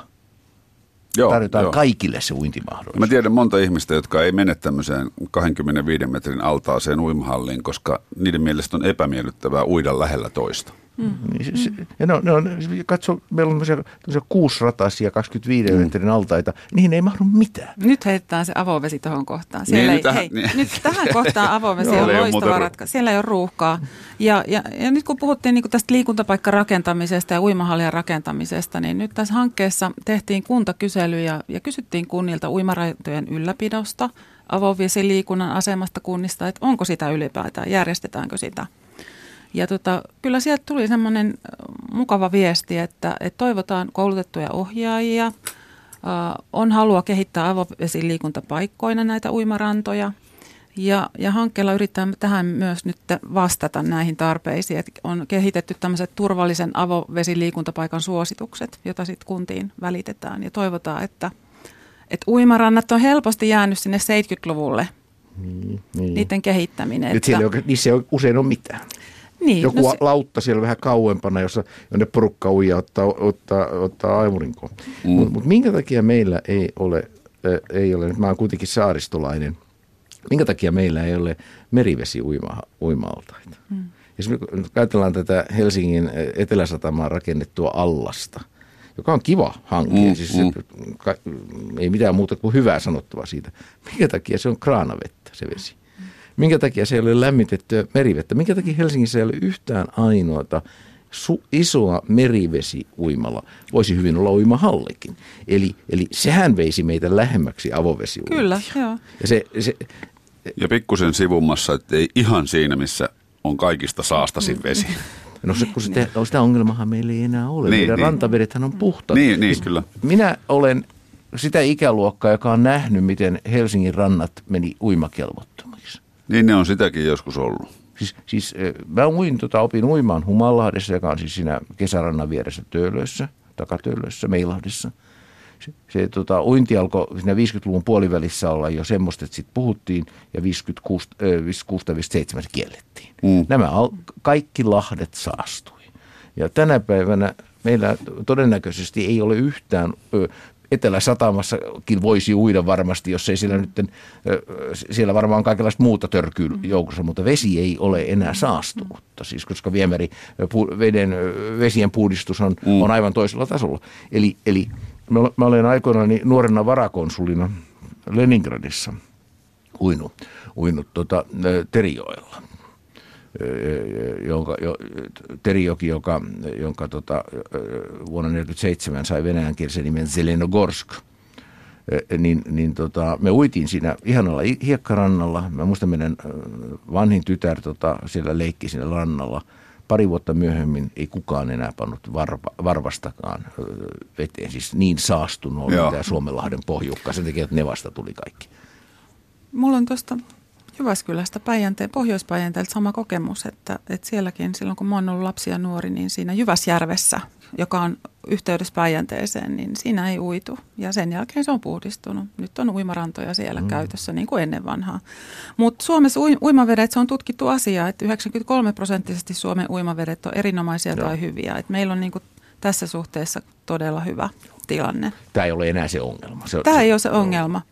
Joo, Tarjotaan joo. kaikille se uintimahdollisuus. Mä tiedän monta ihmistä, jotka ei mene tämmöiseen 25 metrin altaaseen uimahalliin, koska niiden mielestä on epämiellyttävää uida lähellä toista. Mm. Mm. Ja no, no, katso, meillä on tämmöisiä kuusrataisia 25 mm. metrin altaita, niihin ei mahdu mitään. Nyt heitetään se avovesi tuohon kohtaan. Siellä niin, ei, tähän, hei, niin. Nyt tähän kohtaan avovesi on loistava ratkaisu. Siellä ei ole ruuhkaa. Ja, ja, ja nyt kun puhuttiin niin kuin tästä liikuntapaikkarakentamisesta ja uimahallien rakentamisesta, niin nyt tässä hankkeessa tehtiin kuntakysely ja, ja kysyttiin kunnilta uimaraitojen ylläpidosta, avovesiliikunnan asemasta kunnista, että onko sitä ylipäätään, järjestetäänkö sitä – ja tota, kyllä sieltä tuli semmoinen mukava viesti, että, että toivotaan koulutettuja ohjaajia, on halua kehittää avovesiliikuntapaikkoina näitä uimarantoja. Ja, ja hankkeella yritetään tähän myös nyt vastata näihin tarpeisiin. Että on kehitetty tämmöiset turvallisen avovesiliikuntapaikan suositukset, joita sitten kuntiin välitetään. Ja toivotaan, että, että uimarannat on helposti jäänyt sinne 70-luvulle, niin, niin. niiden kehittäminen. Nyt siellä ei, niissä ei usein ole mitään. Niin, Joku no se... lautta siellä vähän kauempana, jossa, jonne porukka uija ottaa, ottaa, ottaa aimurinkoon. Mm. Mutta mut minkä takia meillä ei ole, äh, ei ole, mä oon kuitenkin saaristolainen, minkä takia meillä ei ole merivesi uima, uima-altaita? Mm. Jos me ajatellaan tätä Helsingin Eteläsatamaan rakennettua allasta, joka on kiva hanke, mm, siis mm. Ka, ei mitään muuta kuin hyvää sanottavaa siitä. Minkä takia se on kraanavettä se vesi? Minkä takia se ei ole lämmitettyä merivettä? Minkä takia Helsingissä ei ole yhtään ainoata su- isoa merivesiuimalla? Voisi hyvin olla uimahallikin. Eli, eli sehän veisi meitä lähemmäksi avovesiuimaa. Kyllä, joo. Ja, se, se, ja pikkusen sivummassa, että ei ihan siinä, missä on kaikista saastasin vesi. No se, kun sitä, no sitä ongelmahan meillä ei enää ole. Niin, Meidän niin. rantavedethän on puhtaat. Niin, niin kyllä. Minä olen sitä ikäluokkaa, joka on nähnyt, miten Helsingin rannat meni uimakelvottomiksi. Niin ne on sitäkin joskus ollut. Siis, siis mä uin, tota, opin uimaan Humallahdessa, joka on siis siinä kesärannan vieressä Töölössä, takatöölössä, Meilahdessa. Se, se tota, uinti alkoi siinä 50-luvun puolivälissä olla jo semmoista, että sitten puhuttiin ja 56, äh, kiellettiin. Mm. Nämä al- kaikki lahdet saastui. Ja tänä päivänä meillä todennäköisesti ei ole yhtään Etelä-Satamassakin voisi uida varmasti, jos ei siellä nyt, siellä varmaan kaikenlaista muuta törkyy joukossa, mutta vesi ei ole enää saastunutta, siis koska viemäri, veden, vesien puhdistus on, mm. on aivan toisella tasolla. Eli, eli mä olen aikoinaan nuorena varakonsulina Leningradissa uinut, uinut tuota, Terijoella jonka, jo, Terijoki, joka, jonka tota, vuonna 1947 sai venäjänkielisen nimen Zelenogorsk, niin, niin tota, me uitiin siinä ihanalla hiekkarannalla. Mä muistan meidän vanhin tytär tota, siellä leikki siinä rannalla. Pari vuotta myöhemmin ei kukaan enää pannut varva, varvastakaan veteen. Siis niin saastunut oli tämä Suomenlahden pohjukka. Sen takia, että ne vasta tuli kaikki. Mulla on tuosta Jyväskylästä Päijänteen, Pohjois-Päijänteeltä sama kokemus, että, että sielläkin silloin kun mä oon ollut lapsi ja nuori, niin siinä Jyväsjärvessä, joka on yhteydessä Päijänteeseen, niin siinä ei uitu. Ja sen jälkeen se on puhdistunut. Nyt on uimarantoja siellä mm. käytössä niin kuin ennen vanhaa. Mutta Suomessa uimavedet, se on tutkittu asia, että 93 prosenttisesti Suomen uimavedet on erinomaisia Joo. tai hyviä. Et meillä on niin kuin tässä suhteessa todella hyvä tilanne. Tämä ei ole enää se ongelma. Se, Tämä se, ei ole se ongelma.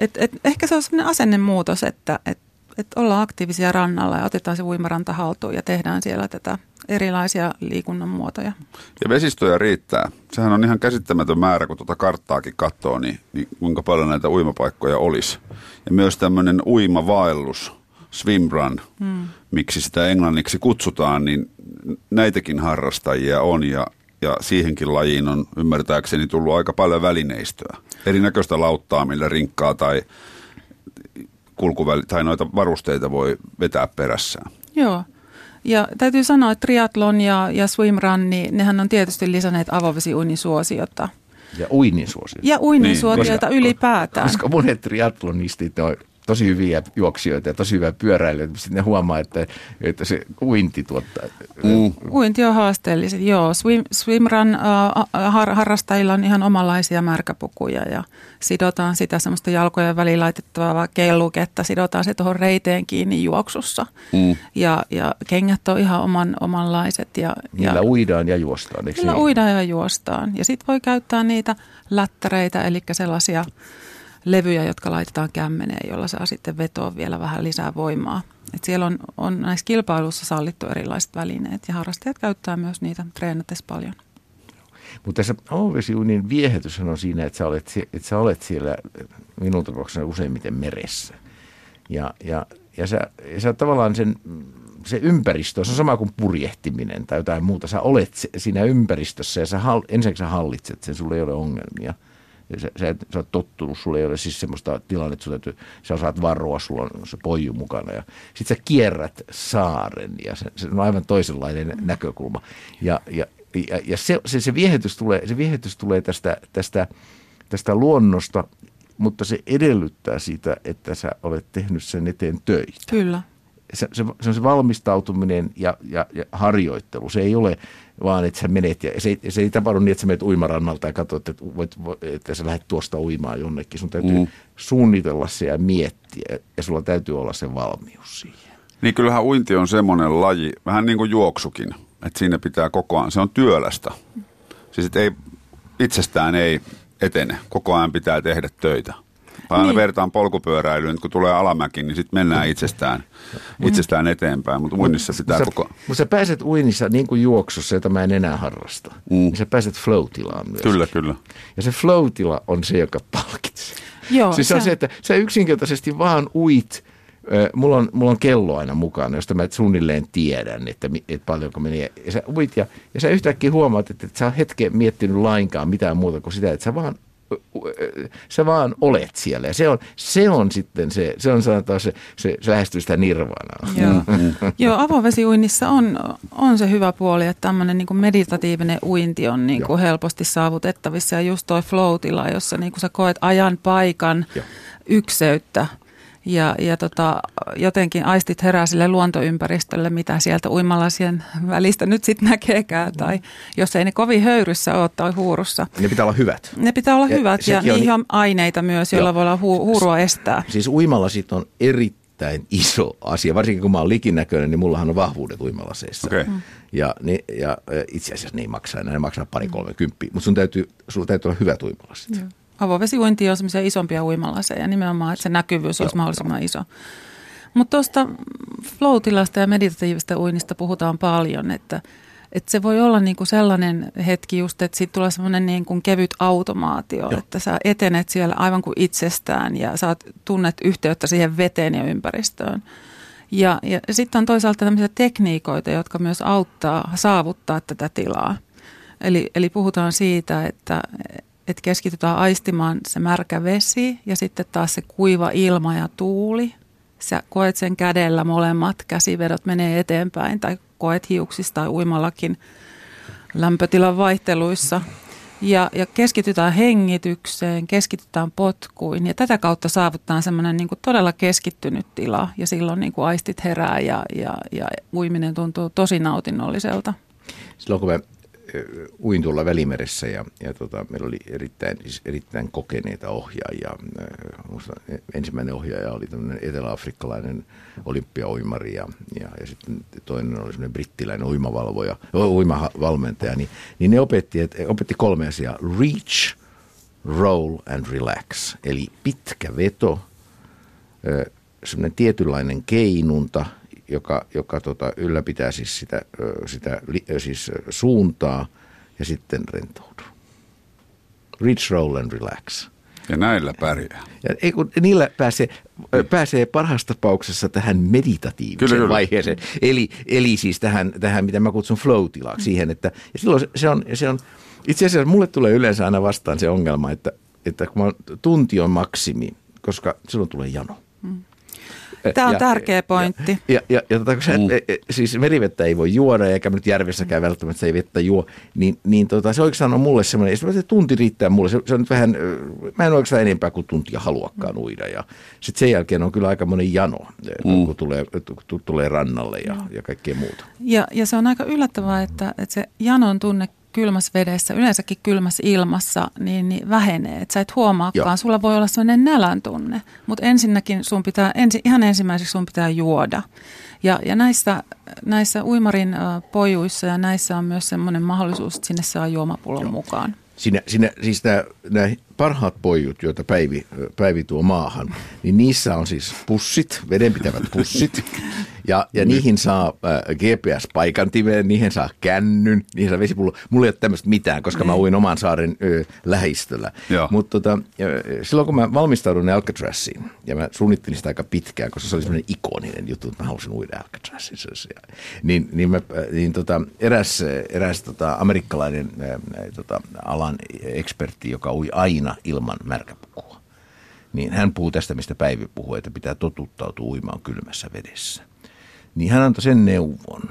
Et, et, ehkä se on sellainen asennemuutos, että et, et ollaan aktiivisia rannalla ja otetaan se uimaranta haltuun ja tehdään siellä tätä erilaisia liikunnan muotoja. Ja vesistöjä riittää. Sehän on ihan käsittämätön määrä, kun tuota karttaakin katsoo, niin, niin kuinka paljon näitä uimapaikkoja olisi. Ja myös tämmöinen uimavaellus, swimrun, hmm. miksi sitä englanniksi kutsutaan, niin näitäkin harrastajia on ja, ja siihenkin lajiin on ymmärtääkseni tullut aika paljon välineistöä erinäköistä lauttaa, millä rinkkaa tai kulkuväli, tai noita varusteita voi vetää perässään. Joo. Ja täytyy sanoa, että triatlon ja, ja swimrun, niin nehän on tietysti lisänneet avovesiuinnin suosiota. Ja uinnin suosiota. Ja uinnin niin, suosiota koska, ylipäätään. Koska monet triatlonistit tosi hyviä juoksijoita ja tosi hyviä pyöräilijöitä, sitten ne huomaa, että, että se uinti tuottaa. Mm. Uinti on haasteelliset, joo. Swim, swimrun äh, har, harrastajilla on ihan omanlaisia märkäpukuja ja sidotaan sitä semmoista jalkojen väliin laitettavaa kelluketta, sidotaan se tuohon reiteen kiinni juoksussa. Mm. Ja, ja kengät on ihan oman, omanlaiset. Ja, Niillä ja, uidaan ja juostaan, eikö Niillä niin? uidaan ja juostaan. Ja sitten voi käyttää niitä lättäreitä, eli sellaisia levyjä, jotka laitetaan kämmeneen, jolla saa sitten vetoa vielä vähän lisää voimaa. Et siellä on, on näissä kilpailuissa sallittu erilaiset välineet ja harrastajat käyttää myös niitä treenatessa paljon. Mutta tässä avovesiunin viehätys on siinä, että sä olet, että sä olet siellä minun tapauksessa useimmiten meressä. Ja, ja, ja, sä, ja sä tavallaan sen, se ympäristö, se on sama kuin purjehtiminen tai jotain muuta. Sä olet siinä ympäristössä ja sä, ensin sä hallitset sen, sulla ei ole ongelmia – sä, sä, sä oot tottunut, sulla ei ole siis semmoista tilannetta, että sä osaat varoa, sulla on se poiju mukana ja sit sä kierrät saaren ja se, se on aivan toisenlainen mm. näkökulma. Ja, ja, ja, ja se, se, se, viehätys tulee, se viehätys tulee tästä, tästä, tästä luonnosta, mutta se edellyttää sitä, että sä olet tehnyt sen eteen töitä. Kyllä. Se, se, se on se valmistautuminen ja, ja, ja harjoittelu. Se ei ole vaan että sä menet, ja se, se ei tapahdu niin, että sä menet uimarannalta ja katsot, että, voit, että sä lähdet tuosta uimaan jonnekin. Sun täytyy mm. suunnitella se ja miettiä, ja sulla täytyy olla se valmius siihen. Niin kyllähän uinti on semmoinen laji, vähän niin kuin juoksukin, että siinä pitää koko ajan, se on työlästä. Siis ei, itsestään ei etene, koko ajan pitää tehdä töitä. Aina niin. vertaan polkupyöräilyyn, kun tulee alamäki, niin sitten mennään itsestään, itsestään eteenpäin, mutta uinnissa pitää sä, koko Mutta sä pääset uinnissa niin kuin juoksussa, jota mä en enää harrasta. Mm. Niin sä pääset flow-tilaan myös. Kyllä, kyllä. Ja se flow-tila on se, joka palkitsee. Joo, siis se on se, että sä yksinkertaisesti vaan uit Mulla on, mulla on kello aina mukana, josta mä suunnilleen tiedän, että, että paljonko menee. Ja sä uit ja, ja sä yhtäkkiä huomaat, että, että sä oot hetken miettinyt lainkaan mitään muuta kuin sitä, että sä vaan sä vaan olet siellä. Ja se on, se on sitten se, se on sanotaan se, se, se lähestyy sitä nirvanaa. Joo, Joo avovesiuinnissa on, on se hyvä puoli, että tämmöinen niin meditatiivinen uinti on niin kuin helposti saavutettavissa. Ja just toi flow jossa niin kuin sä koet ajan, paikan, Joo. ykseyttä – ja, ja tota, jotenkin aistit herää sille luontoympäristölle, mitä sieltä uimalasien välistä nyt sitten näkeekään. Tai jos ei ne kovin höyryssä ole tai huurussa. Ne pitää olla hyvät. Ne pitää olla ja hyvät ja niihin on aineita myös, joilla voi olla hu- huurua estää. Siis uimalasit on erittäin iso asia. Varsinkin kun mä oon likinäköinen, niin mullahan on vahvuudet uimalaseissa. Okay. Mm. Ja, ne, ja itse asiassa ne ei maksa enää, ne maksaa pari kolme kymppiä. Mutta sun täytyy, sulla täytyy olla hyvät uimalasit. Mm. Avovesiuinti on semmoisia isompia uimalaseja nimenomaan, että se näkyvyys olisi mahdollisimman iso. Mutta tuosta flow-tilasta ja meditatiivista uinnista puhutaan paljon, että, että se voi olla niinku sellainen hetki just, että siitä tulee semmoinen niinku kevyt automaatio, Joo. että sä etenet siellä aivan kuin itsestään ja saat tunnet yhteyttä siihen veteen ja ympäristöön. Ja, ja sitten on toisaalta tämmöisiä tekniikoita, jotka myös auttaa saavuttaa tätä tilaa. Eli, eli puhutaan siitä, että, että keskitytään aistimaan se märkä vesi ja sitten taas se kuiva ilma ja tuuli. Sä koet sen kädellä molemmat, käsivedot menee eteenpäin tai koet hiuksista tai uimallakin lämpötilan vaihteluissa. Ja, ja keskitytään hengitykseen, keskitytään potkuin ja tätä kautta saavuttaa semmoinen niin todella keskittynyt tila ja silloin niin kuin aistit herää ja, ja, ja uiminen tuntuu tosi nautinnolliselta. Silloin kun mä uin tuolla Välimeressä ja, ja tota, meillä oli erittäin, siis erittäin kokeneita ohjaajia. Musta ensimmäinen ohjaaja oli tämmöinen eteläafrikkalainen olympiauimari ja, ja, ja sitten toinen oli semmoinen brittiläinen uimavalvoja, uimavalmentaja. Niin, niin ne opetti, että, opetti kolme asiaa. Reach, roll and relax. Eli pitkä veto, semmoinen tietynlainen keinunta – joka, joka tota, ylläpitää siis sitä, sitä siis suuntaa ja sitten rentoudu. Reach, roll and relax. Ja näillä pärjää. Ja ei, kun niillä pääsee, pääsee parhaassa tapauksessa tähän meditatiiviseen kyllä, kyllä. vaiheeseen. Eli, eli siis tähän, tähän, mitä mä kutsun flow-tilaksi. Siihen, että, ja silloin se on, se on, itse asiassa mulle tulee yleensä aina vastaan se ongelma, että, että kun mä, tunti on maksimi, koska silloin tulee jano. Mm. Tämä on ja, tärkeä pointti. Ja, ja, ja, ja tota, kun sä, mm. E, e, siis merivettä ei voi juoda, eikä nyt järvessäkään välttämättä ei vettä juo, niin, niin tota, se oikeastaan on mulle semmoinen, se tunti riittää mulle. Se, se on nyt vähän, mä en oikeastaan enempää kuin tuntia haluakaan uida. Ja sitten sen jälkeen on kyllä aika monen jano, mm. kun tulee, kun tulee rannalle ja, ja kaikkea muuta. Ja, ja se on aika yllättävää, että, että se janon tunne kylmässä vedessä, yleensäkin kylmässä ilmassa, niin, niin vähenee. Että sä et huomaakaan, Joo. sulla voi olla sellainen nälän tunne, mutta ensinnäkin sun pitää, ensi, ihan ensimmäiseksi sun pitää juoda. Ja, ja näissä, näissä uimarin pojuissa ja näissä on myös semmoinen mahdollisuus, että sinne saa juomapullon Joo. mukaan. Siinä, siinä, siis nämä parhaat pojut, joita Päivi, Päivi tuo maahan, niin niissä on siis pussit, vedenpitävät pussit. Ja, ja niin. niihin saa äh, GPS-paikantimeen, niihin saa kännyn, niihin saa vesipullo. Mulla ei ole tämmöistä mitään, koska niin. mä uin oman saaren ö, lähistöllä. Mutta tota, silloin kun mä valmistaudun Alcatraziin, ja mä suunnittelin sitä aika pitkään, koska se oli semmoinen ikoninen juttu, että mä halusin uida Alcatrazissa. Niin, niin, mä, niin tota, eräs, eräs tota, amerikkalainen ä, tota, alan ekspertti, joka ui aina ilman märkäpukua, niin hän puhuu tästä, mistä Päivi puhuu, että pitää totuttautua uimaan kylmässä vedessä niin hän antoi sen neuvon,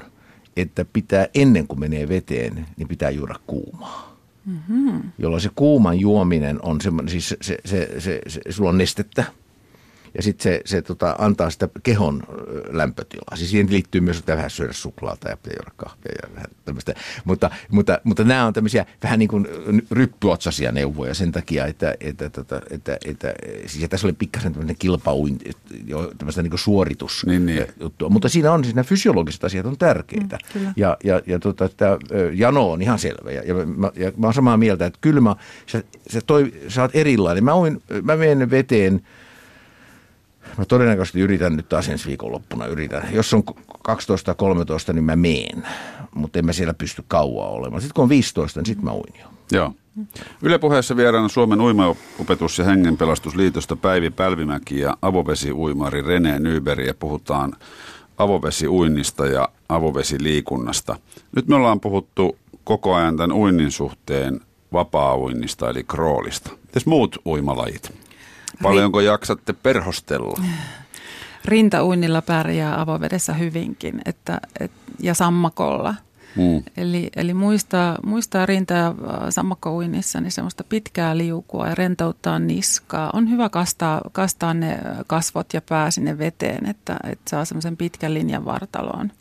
että pitää ennen kuin menee veteen, niin pitää juoda kuumaa. Mm-hmm. Jolloin se kuuman juominen on semmoinen, siis se, se, se, se, se, sulla on nestettä – ja sitten se, se tota, antaa sitä kehon lämpötilaa. Siis siihen liittyy myös, että vähän syödä suklaata ja pitää juoda kahvia ja vähän tämmöistä. Mutta, mutta, mutta nämä on tämmöisiä vähän niin kuin ryppyotsaisia neuvoja sen takia, että, että, että, että, että, että siis tässä oli pikkasen tämmöinen kilpauinti, tämmöistä niin suoritus niin, niin. Mutta siinä on siis nämä fysiologiset asiat on tärkeitä. Mm, ja ja, ja tota, tämä jano on ihan selvä. Ja, ja, mä, ja mä olen samaa mieltä, että kyllä mä, sä, sä, toi, sä oot erilainen. Mä, uin, mä menen veteen – Mä todennäköisesti yritän nyt taas ensi viikonloppuna yritän. Jos on 12-13, niin mä meen, mutta en mä siellä pysty kauaa olemaan. Sitten kun on 15, niin sitten mä uin jo. Joo. Yle puheessa vieraana Suomen uimaopetus- ja hengenpelastusliitosta Päivi Pälvimäki ja avovesiuimari Rene Nyberg ja puhutaan avovesiuinnista ja avovesiliikunnasta. Nyt me ollaan puhuttu koko ajan tämän uinnin suhteen vapaa-uinnista eli kroolista. Mites muut uimalajit? Paljonko jaksatte perhostella? Rintauinnilla pärjää avovedessä hyvinkin että, et, ja sammakolla. Hmm. Eli, eli muistaa, muistaa rinta- ja sammakkouinnissa niin semmoista pitkää liukua ja rentouttaa niskaa. On hyvä kastaa, kastaa ne kasvot ja pää sinne veteen, että, että saa semmoisen pitkän linjan vartaloon.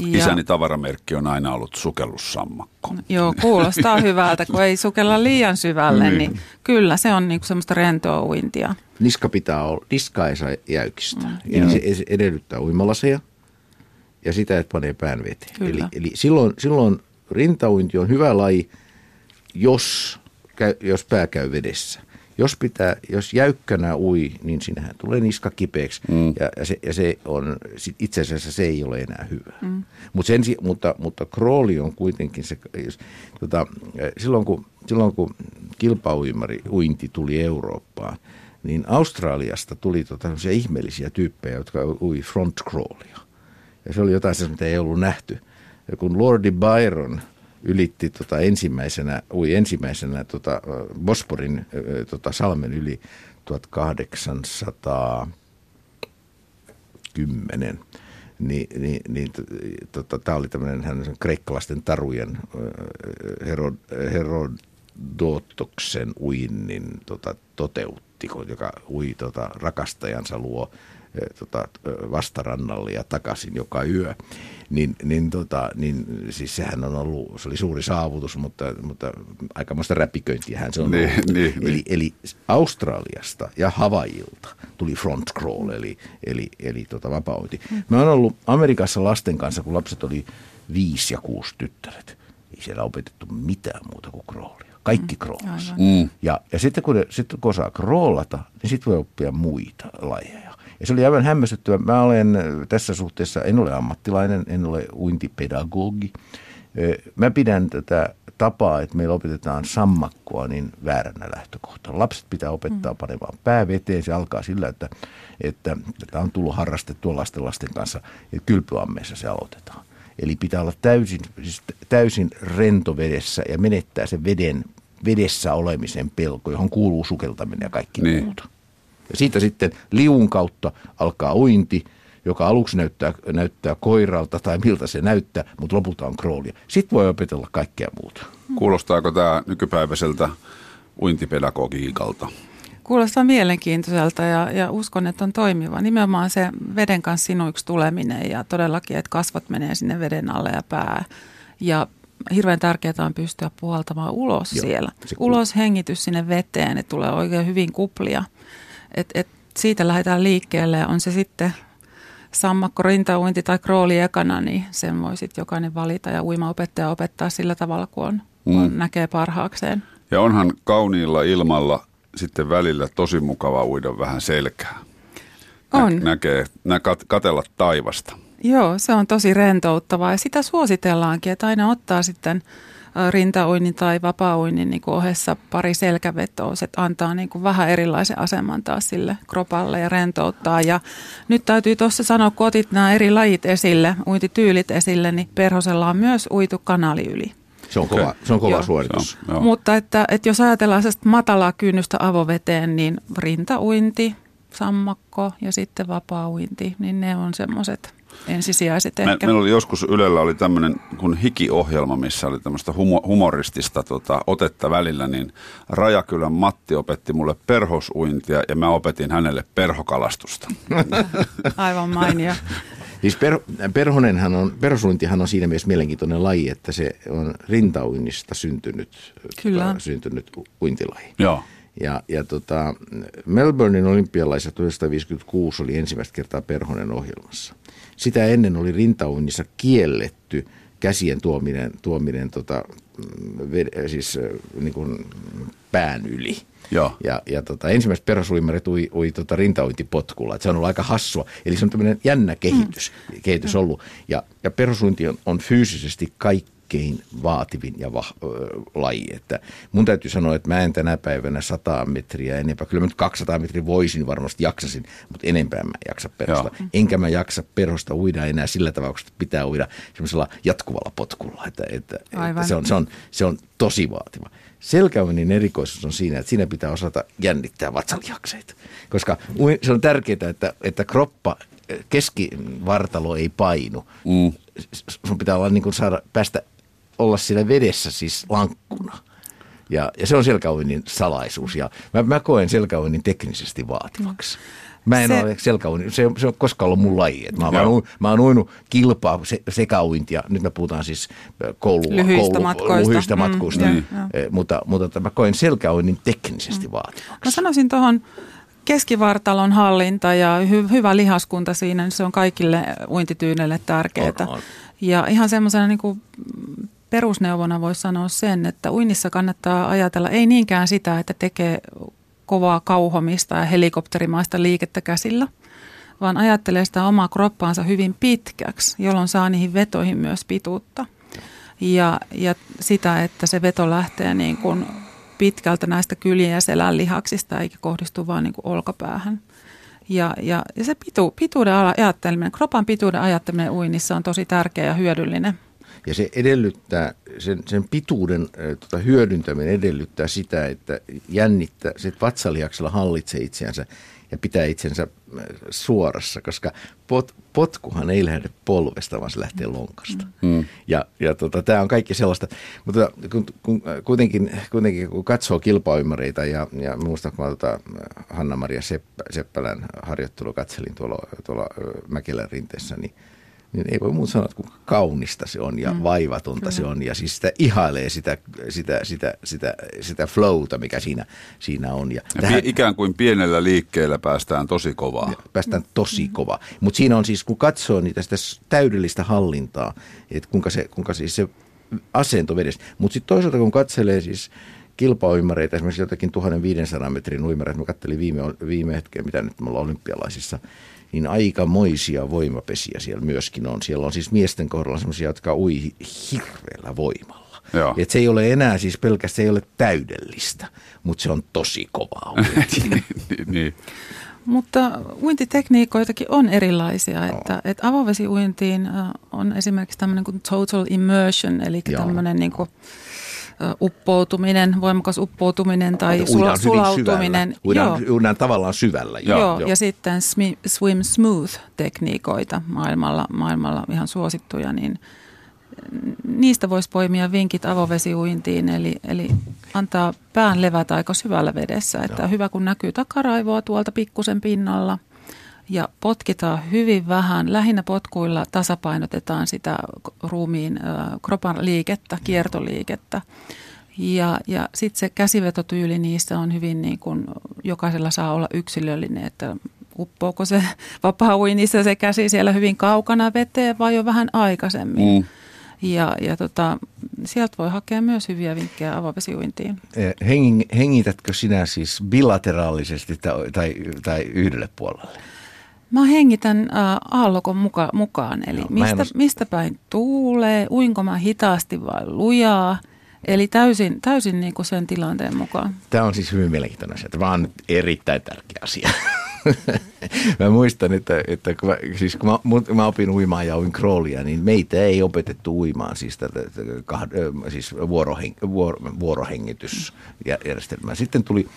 Ja, Isäni tavaramerkki on aina ollut sukellussammakko. Joo, kuulostaa hyvältä, kun ei sukella liian syvälle, niin, niin kyllä se on niinku semmoista rentoa uintia. Niska pitää olla, niska ei saa jäykistä. Mm, eli se edellyttää uimalaseja ja sitä, että panee pään veteen. Eli, eli silloin, silloin rintauinti on hyvä laji, jos, käy, jos pää käy vedessä jos, pitää, jos jäykkänä ui, niin sinähän tulee niska kipeäksi mm. ja, ja, se, ja se on, itse asiassa se ei ole enää hyvä. Mm. Mut sen, mutta, mutta krooli on kuitenkin se, jos, tota, silloin kun, silloin kun kilpauimari uinti tuli Eurooppaan, niin Australiasta tuli tota ihmeellisiä tyyppejä, jotka ui front crawlia. Ja se oli jotain sellaista, mitä ei ollut nähty. Ja kun Lordi Byron – ylitti tota ensimmäisenä, ui ensimmäisenä tota Bosporin tota salmen yli 1810. Niin, niin, niin tota, tämä oli tämmöinen hän kreikkalaisten tarujen Herod, Herodotoksen uinnin tota, toteutti, joka ui tota, rakastajansa luo tota, vastarannalle ja takaisin joka yö niin, niin, tota, niin siis sehän on ollut, se oli suuri saavutus, mutta, mutta aikamoista räpiköintiähän se on niin, ollut. Niin, eli, niin. eli Australiasta ja Havailta tuli front crawl, eli, eli, eli tota vapauti. Mä oon ollut Amerikassa lasten kanssa, kun lapset oli viisi ja kuusi tyttäret. Ei siellä opetettu mitään muuta kuin crawlia. Kaikki kroolasi. Mm. Ja, ja sitten kun, sitten kun osaa kroolata, niin sitten voi oppia muita lajeja. Ja se oli aivan hämmästyttävä. Mä olen tässä suhteessa, en ole ammattilainen, en ole uintipedagogi. Mä pidän tätä tapaa, että meillä opetetaan sammakkoa niin vääränä lähtökohtana. Lapset pitää opettaa mm. panemaan pää veteen. Se alkaa sillä, että, että tämä on tullut harrastettua lasten lasten kanssa. Ja kylpyammeessa se aloitetaan. Eli pitää olla täysin, siis täysin rentovedessä ja menettää se veden, vedessä olemisen pelko, johon kuuluu sukeltaminen ja kaikki niin. muuta. Ja siitä sitten liun kautta alkaa uinti, joka aluksi näyttää, näyttää koiralta tai miltä se näyttää, mutta lopulta on kroolia. Sitten voi opetella kaikkea muuta. Kuulostaako tämä nykypäiväiseltä uintipedagogiikalta? Kuulostaa mielenkiintoiselta ja, ja uskon, että on toimiva. Nimenomaan se veden kanssa sinuiksi tuleminen ja todellakin, että kasvot menee sinne veden alle ja pää. Ja hirveän tärkeää on pystyä puhaltamaan ulos Joo, siellä. Ulos hengitys sinne veteen, että tulee oikein hyvin kuplia. Et, et siitä lähdetään liikkeelle ja on se sitten sammakko, rintauinti tai krooli ekana, niin sen voi sitten jokainen valita ja uimaopettaja opettaa sillä tavalla, kun on, mm. on näkee parhaakseen. Ja onhan kauniilla ilmalla sitten välillä tosi mukava uida vähän selkää. On. Nä- näkee, nä- kat- katella taivasta. Joo, se on tosi rentouttavaa ja sitä suositellaankin, että aina ottaa sitten rintauinnin tai vapaa-uinnin niin kuin ohessa pari selkävetoa. Se antaa niin kuin vähän erilaisen aseman taas sille kropalle ja rentouttaa. Ja nyt täytyy tuossa sanoa, kun otit nämä eri lajit esille, uitityylit esille, niin perhosella on myös uitu kanali yli. Se on kova, se on kova joo. suoritus. Se on, Mutta että, että jos ajatellaan matalaa kynnystä avoveteen, niin rintauinti, sammakko ja sitten vapaa-uinti, niin ne on semmoiset ensisijaiset Me, ehkä. Meillä oli joskus Ylellä oli tämmöinen kuin hikiohjelma, missä oli tämmöistä humo, humoristista tota, otetta välillä, niin Rajakylän Matti opetti mulle perhosuintia ja mä opetin hänelle perhokalastusta. Aivan mainio. Siis per, perhonenhan on, perhosuintihan on siinä mielessä mielenkiintoinen laji, että se on rintauinnista syntynyt, Kyllä. syntynyt uintilaji. Joo. Ja, ja tota, Melbournein olympialaisissa 1956 oli ensimmäistä kertaa Perhonen ohjelmassa. Sitä ennen oli rintauinnissa kielletty käsien tuominen, tuominen tota, siis niin kuin pään yli. Joo. Ja, ja tota, ensimmäiset perhosuimarit ui, ui tota rintauintipotkulla. Et se on ollut aika hassua. Eli se on tämmöinen jännä kehitys, mm. kehitys ollut. Ja, ja perhosuinti on, on fyysisesti kaikki kaikkein vaativin ja va, ö, laji. Että mun täytyy sanoa, että mä en tänä päivänä 100 metriä enempää. Kyllä mä nyt 200 metriä voisin varmasti jaksasin, mutta enempää mä jaksa perusta. Joo. Enkä mä jaksa perusta uida enää sillä tavalla, että pitää uida semmoisella jatkuvalla potkulla. Että, että, että se, on, se, on, se on tosi vaativa. Selkäuinnin erikoisuus on siinä, että siinä pitää osata jännittää vatsalihakseita. Koska se on tärkeää, että, että kroppa keskivartalo ei painu. Mm. Sun pitää olla niin kuin saada, päästä olla siinä vedessä siis lankkuna. Ja, ja se on selkäuinnin salaisuus ja mä, mä koen selkäuinnin teknisesti vaativaksi. Mä en se, ole selkäuinnin, se, se on koskaan ollut mun laji. mä, oon, mä oon uinut kilpaa se, sekauintia, nyt me puhutaan siis koulu, lyhyistä koulu, matkoista, lyhyistä mm, matkuista. Mm, mutta, mutta mä koen selkäuinnin teknisesti mm. vaativaksi. Mä sanoisin tuohon keskivartalon hallinta ja hy, hyvä lihaskunta siinä, niin se on kaikille uintityyneille tärkeää. On, on. Ja ihan semmoisena niin kuin perusneuvona voisi sanoa sen, että uinnissa kannattaa ajatella ei niinkään sitä, että tekee kovaa kauhomista ja helikopterimaista liikettä käsillä, vaan ajattelee sitä omaa kroppaansa hyvin pitkäksi, jolloin saa niihin vetoihin myös pituutta. Ja, ja sitä, että se veto lähtee niin kuin pitkältä näistä kyljen ja selän lihaksista eikä kohdistu vaan niin kuin olkapäähän. Ja, ja, ja se pitu, pituuden ajatteleminen, kropan pituuden ajatteleminen uinnissa on tosi tärkeä ja hyödyllinen. Ja se edellyttää, sen, sen pituuden tota, hyödyntäminen edellyttää sitä, että jännittää, se vatsalihaksella hallitsee itseänsä ja pitää itsensä suorassa, koska pot, potkuhan ei lähde polvesta, vaan se lähtee lonkasta. Mm. Ja, ja tota, tämä on kaikki sellaista, mutta kun, kun, kuitenkin, kuitenkin kun katsoo kilpaymareita ja, ja muistan, kun mä tota Hanna-Maria Seppä, Seppälän harjoittelu katselin tuolla, tuolla Mäkelän rinteessä, niin – niin ei voi muuta sanoa, kuin kaunista se on ja mm. vaivatonta Kyllä. se on. Ja siis sitä ihailee sitä, sitä, sitä, sitä, sitä flowta, mikä siinä, siinä on. Ja, ja tähän, ikään kuin pienellä liikkeellä päästään tosi kovaa. Päästään tosi mm. kovaa. Mutta siinä on siis, kun katsoo niitä sitä täydellistä hallintaa, että kuinka se, kuinka siis se asento vedessä. Mutta sitten toisaalta kun katselee siis kilpauimareita, esimerkiksi jotakin 1500 metrin uimareita, mä katselin viime, viime hetken, mitä nyt me ollaan olympialaisissa, niin aikamoisia voimapesiä siellä myöskin on. Siellä on siis miesten kohdalla sellaisia, jotka ui hirveällä voimalla. Et se ei ole enää siis pelkästään, se ei ole täydellistä, mutta se on tosi kovaa niin, niin. Mutta uintitekniikoitakin on erilaisia. No. Että, että avovesiuintiin on esimerkiksi tämmöinen kuin total immersion, eli tämmöinen niin kuin, uppoutuminen, voimakas uppoutuminen tai Uidaan sula, sulautuminen. Uidaan, Joo. uidaan tavallaan syvällä. Joo, joo, ja sitten swim smooth-tekniikoita maailmalla, maailmalla ihan suosittuja, niin niistä voisi poimia vinkit avovesiuintiin, eli, eli antaa pään levätä aika syvällä vedessä. Että hyvä, kun näkyy takaraivoa tuolta pikkusen pinnalla ja potkitaan hyvin vähän. Lähinnä potkuilla tasapainotetaan sitä ruumiin kropan liikettä, kiertoliikettä. Ja, ja sitten se käsivetotyyli niissä on hyvin niin kuin, jokaisella saa olla yksilöllinen, että uppoako se vapaa uinnissa se käsi siellä hyvin kaukana veteen vai jo vähän aikaisemmin. Mm. Ja, ja tota, sieltä voi hakea myös hyviä vinkkejä avovesiuintiin. Heng, hengitätkö sinä siis bilateraalisesti tai, tai, tai yhdelle puolelle? Mä hengitän äh, aallokon muka, mukaan, eli Joo, mistä, os- mistä päin tuulee, uinko mä hitaasti vai lujaa. Eli täysin, täysin niin kuin sen tilanteen mukaan. Tämä on siis hyvin mielenkiintoinen asia. Tämä on erittäin tärkeä asia. mä muistan, että, että kun, mä, siis kun mä, mä opin uimaan ja uin crawlia, niin meitä ei opetettu uimaan siis, tätä, kah- siis vuorohen, vuor, vuorohengitysjärjestelmää. Sitten tuli,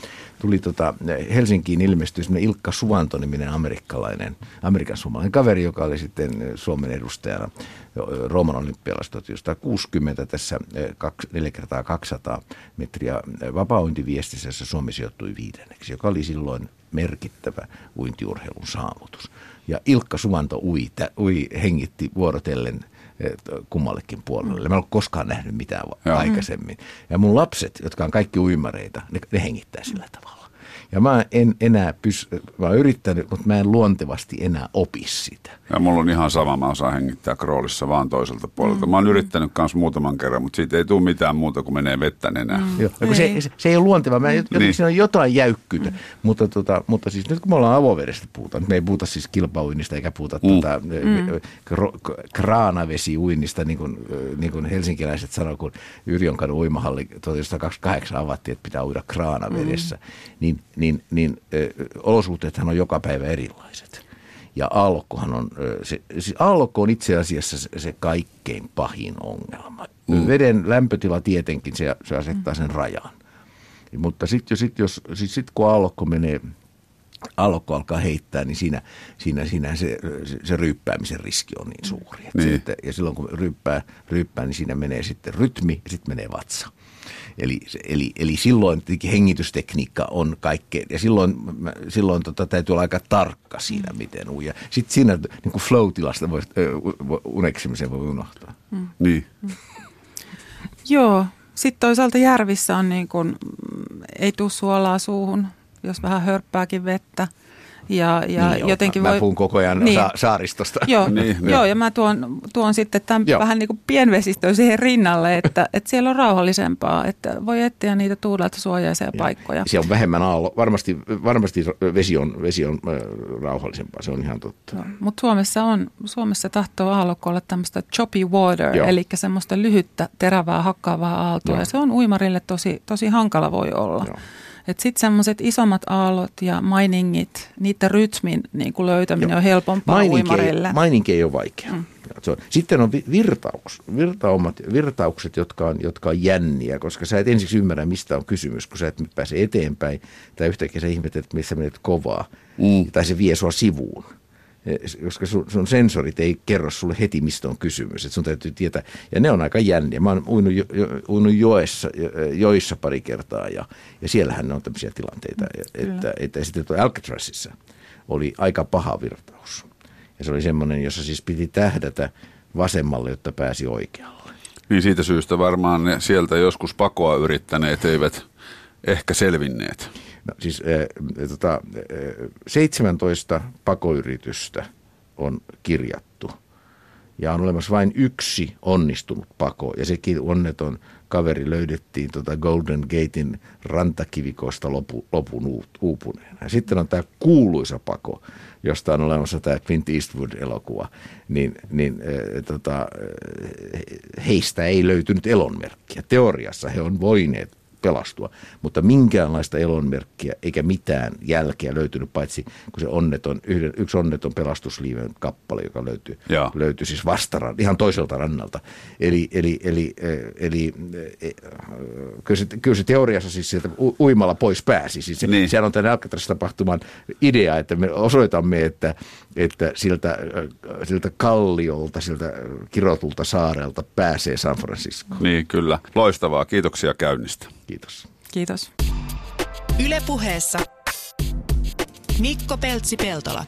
tuli tota, Helsinkiin ilmestyi semmoinen Ilkka Suvanto-niminen amerikkalainen, amerikan suomalainen kaveri, joka oli sitten Suomen edustajana Rooman olympialasta 1960 tässä 4 kertaa 200 metriä vapaa-uintiviestissä, jossa Suomi sijoittui viidenneksi, joka oli silloin merkittävä uintiurheilun saavutus. Ja Ilkka Suvanto ui, ui hengitti vuorotellen eh, kummallekin puolelle. Mä en ole koskaan nähnyt mitään Joo. aikaisemmin. Ja mun lapset, jotka on kaikki uimareita, ne, ne hengittää sillä tavalla. Ja mä en enää pysy, mä oon yrittänyt, mutta mä en luontevasti enää opi sitä. Ja mulla on ihan sama, mä osaan hengittää kroolissa vaan toiselta puolelta. Mä oon yrittänyt kanssa muutaman kerran, mutta siitä ei tule mitään muuta kuin menee vettä nenään. Joo, ja kun se, Ei. se, se ei ole luonteva. Mä, jotenkin Niin. siinä on jotain jäykkyyttä. Mutta, tota, mutta siis nyt kun me ollaan avovedestä puhutaan, me ei puhuta siis kilpauinnista eikä puhuta mm. tota, mm. kraanavesiuinnista, niin kuin, niin kuin helsinkiläiset sanoo, kun Yrjönkadun uimahalli 1928 avattiin, että pitää uida kraanavedessä. Mm. Niin, niin, niin olosuhteethan on joka päivä erilaiset. Ja aallokkohan on, se, siis aallokko on itse asiassa se, se kaikkein pahin ongelma. Mm. Veden lämpötila tietenkin, se, se asettaa sen rajan. Mutta sitten sit, jos, sit, sit kun aallokko menee, aallokko alkaa heittää, niin siinä, siinä, siinä se, se, se ryyppäämisen riski on niin suuri. Et Niin. Että, ja silloin kun ryyppää, ryyppää, niin siinä menee sitten rytmi ja sitten menee vatsa. Eli, se- eli, eli silloin tietenkin hengitystekniikka on kaikkein, ja silloin, mä- silloin tota, täytyy olla aika tarkka siinä, miten uja. Sitten siinä niin kuin flow-tilasta voi, uneksimisen voi unohtaa. Niin. Joo, sitten toisaalta järvissä on niin kuin, mm, ei tule suolaa suuhun, jos vähän hörppääkin vettä. Ja, ja Niin jotenkin mä, voi... mä puhun koko ajan Niin. sa- saaristosta. Joo, Niin, niin, joo, ja mä tuon, tuon sitten tämän Joo. vähän niin kuin pienvesistöön siihen rinnalle, että, että siellä on rauhallisempaa, että voi etsiä niitä tuudelta suojaisia paikkoja. Siellä on vähemmän aallo. Varmasti, varmasti vesi on, vesi on äh, rauhallisempaa, se on ihan totta. No, Mutta Suomessa on, Suomessa tahtoo aallokko olla tämmöistä choppy water, Joo. eli semmoista lyhyttä, terävää, hakkaavaa aaltoa, ja se on uimarille tosi, tosi hankala voi olla. Joo. Sitten semmoiset isommat aallot ja miningit, niiden rytmin niin kuin löytäminen Joo. on helpompaa Maininki uimarille. ei, maininki ei ole vaikea. Mm. Se on. Sitten on vi- virtauks, virtaumat, virtaukset, jotka on, jotka on jänniä, koska sä et ensiksi ymmärrä, mistä on kysymys, kun sä et pääse eteenpäin, tai yhtäkkiä sä ihmettelet, että missä menet kovaa, mm. tai se vie sua sivuun. Eh, Koska sun, sun sensorit ei kerro sulle heti, mistä on kysymys. Et sun täytyy tietää, ja ne on aika jänniä. Mä oon uinut, jo, jo, uinut joessa, jo- joissa pari kertaa, ja, ja siellähän ne on tämmöisiä tilanteita, että, että sitten tuo Alcatrazissa oli aika paha virtaus. Ja se oli semmoinen, jossa siis piti tähdätä vasemmalle, jotta pääsi oikealle. Niin siitä syystä varmaan ne sieltä joskus pakoa yrittäneet eivät ehkä selvinneet. No, siis äh, tota, äh, 17 pakoyritystä on kirjattu. Ja on olemassa vain yksi onnistunut pako. Ja sekin onneton kaveri löydettiin tota Golden Gatein rantakivikosta lopu, lopun uupuneena. Ja sitten on tämä kuuluisa pako, josta on olemassa tämä Clint Eastwood-elokuva. Niin, niin äh, tota, heistä ei löytynyt elonmerkkiä. Teoriassa he on voineet pelastua. Mutta minkäänlaista elonmerkkiä eikä mitään jälkeä löytynyt, paitsi kun se onneton, yhden, yksi onneton pelastusliiven kappale, joka löytyi, löytyi siis vastaran, ihan toiselta rannalta. Eli, eli, eli, eli kyllä, se, kyllä se teoriassa siis sieltä uimalla pois pääsi. Siis se, niin. Sehän on tämän Alcatraz-tapahtuman idea, että me osoitamme, että, että siltä, siltä kalliolta, siltä kirotulta saarelta pääsee San Francisco. Niin, kyllä. Loistavaa. Kiitoksia käynnistä. Kiitos. Kiitos. Ylepuheessa Mikko Peltsi-Peltola.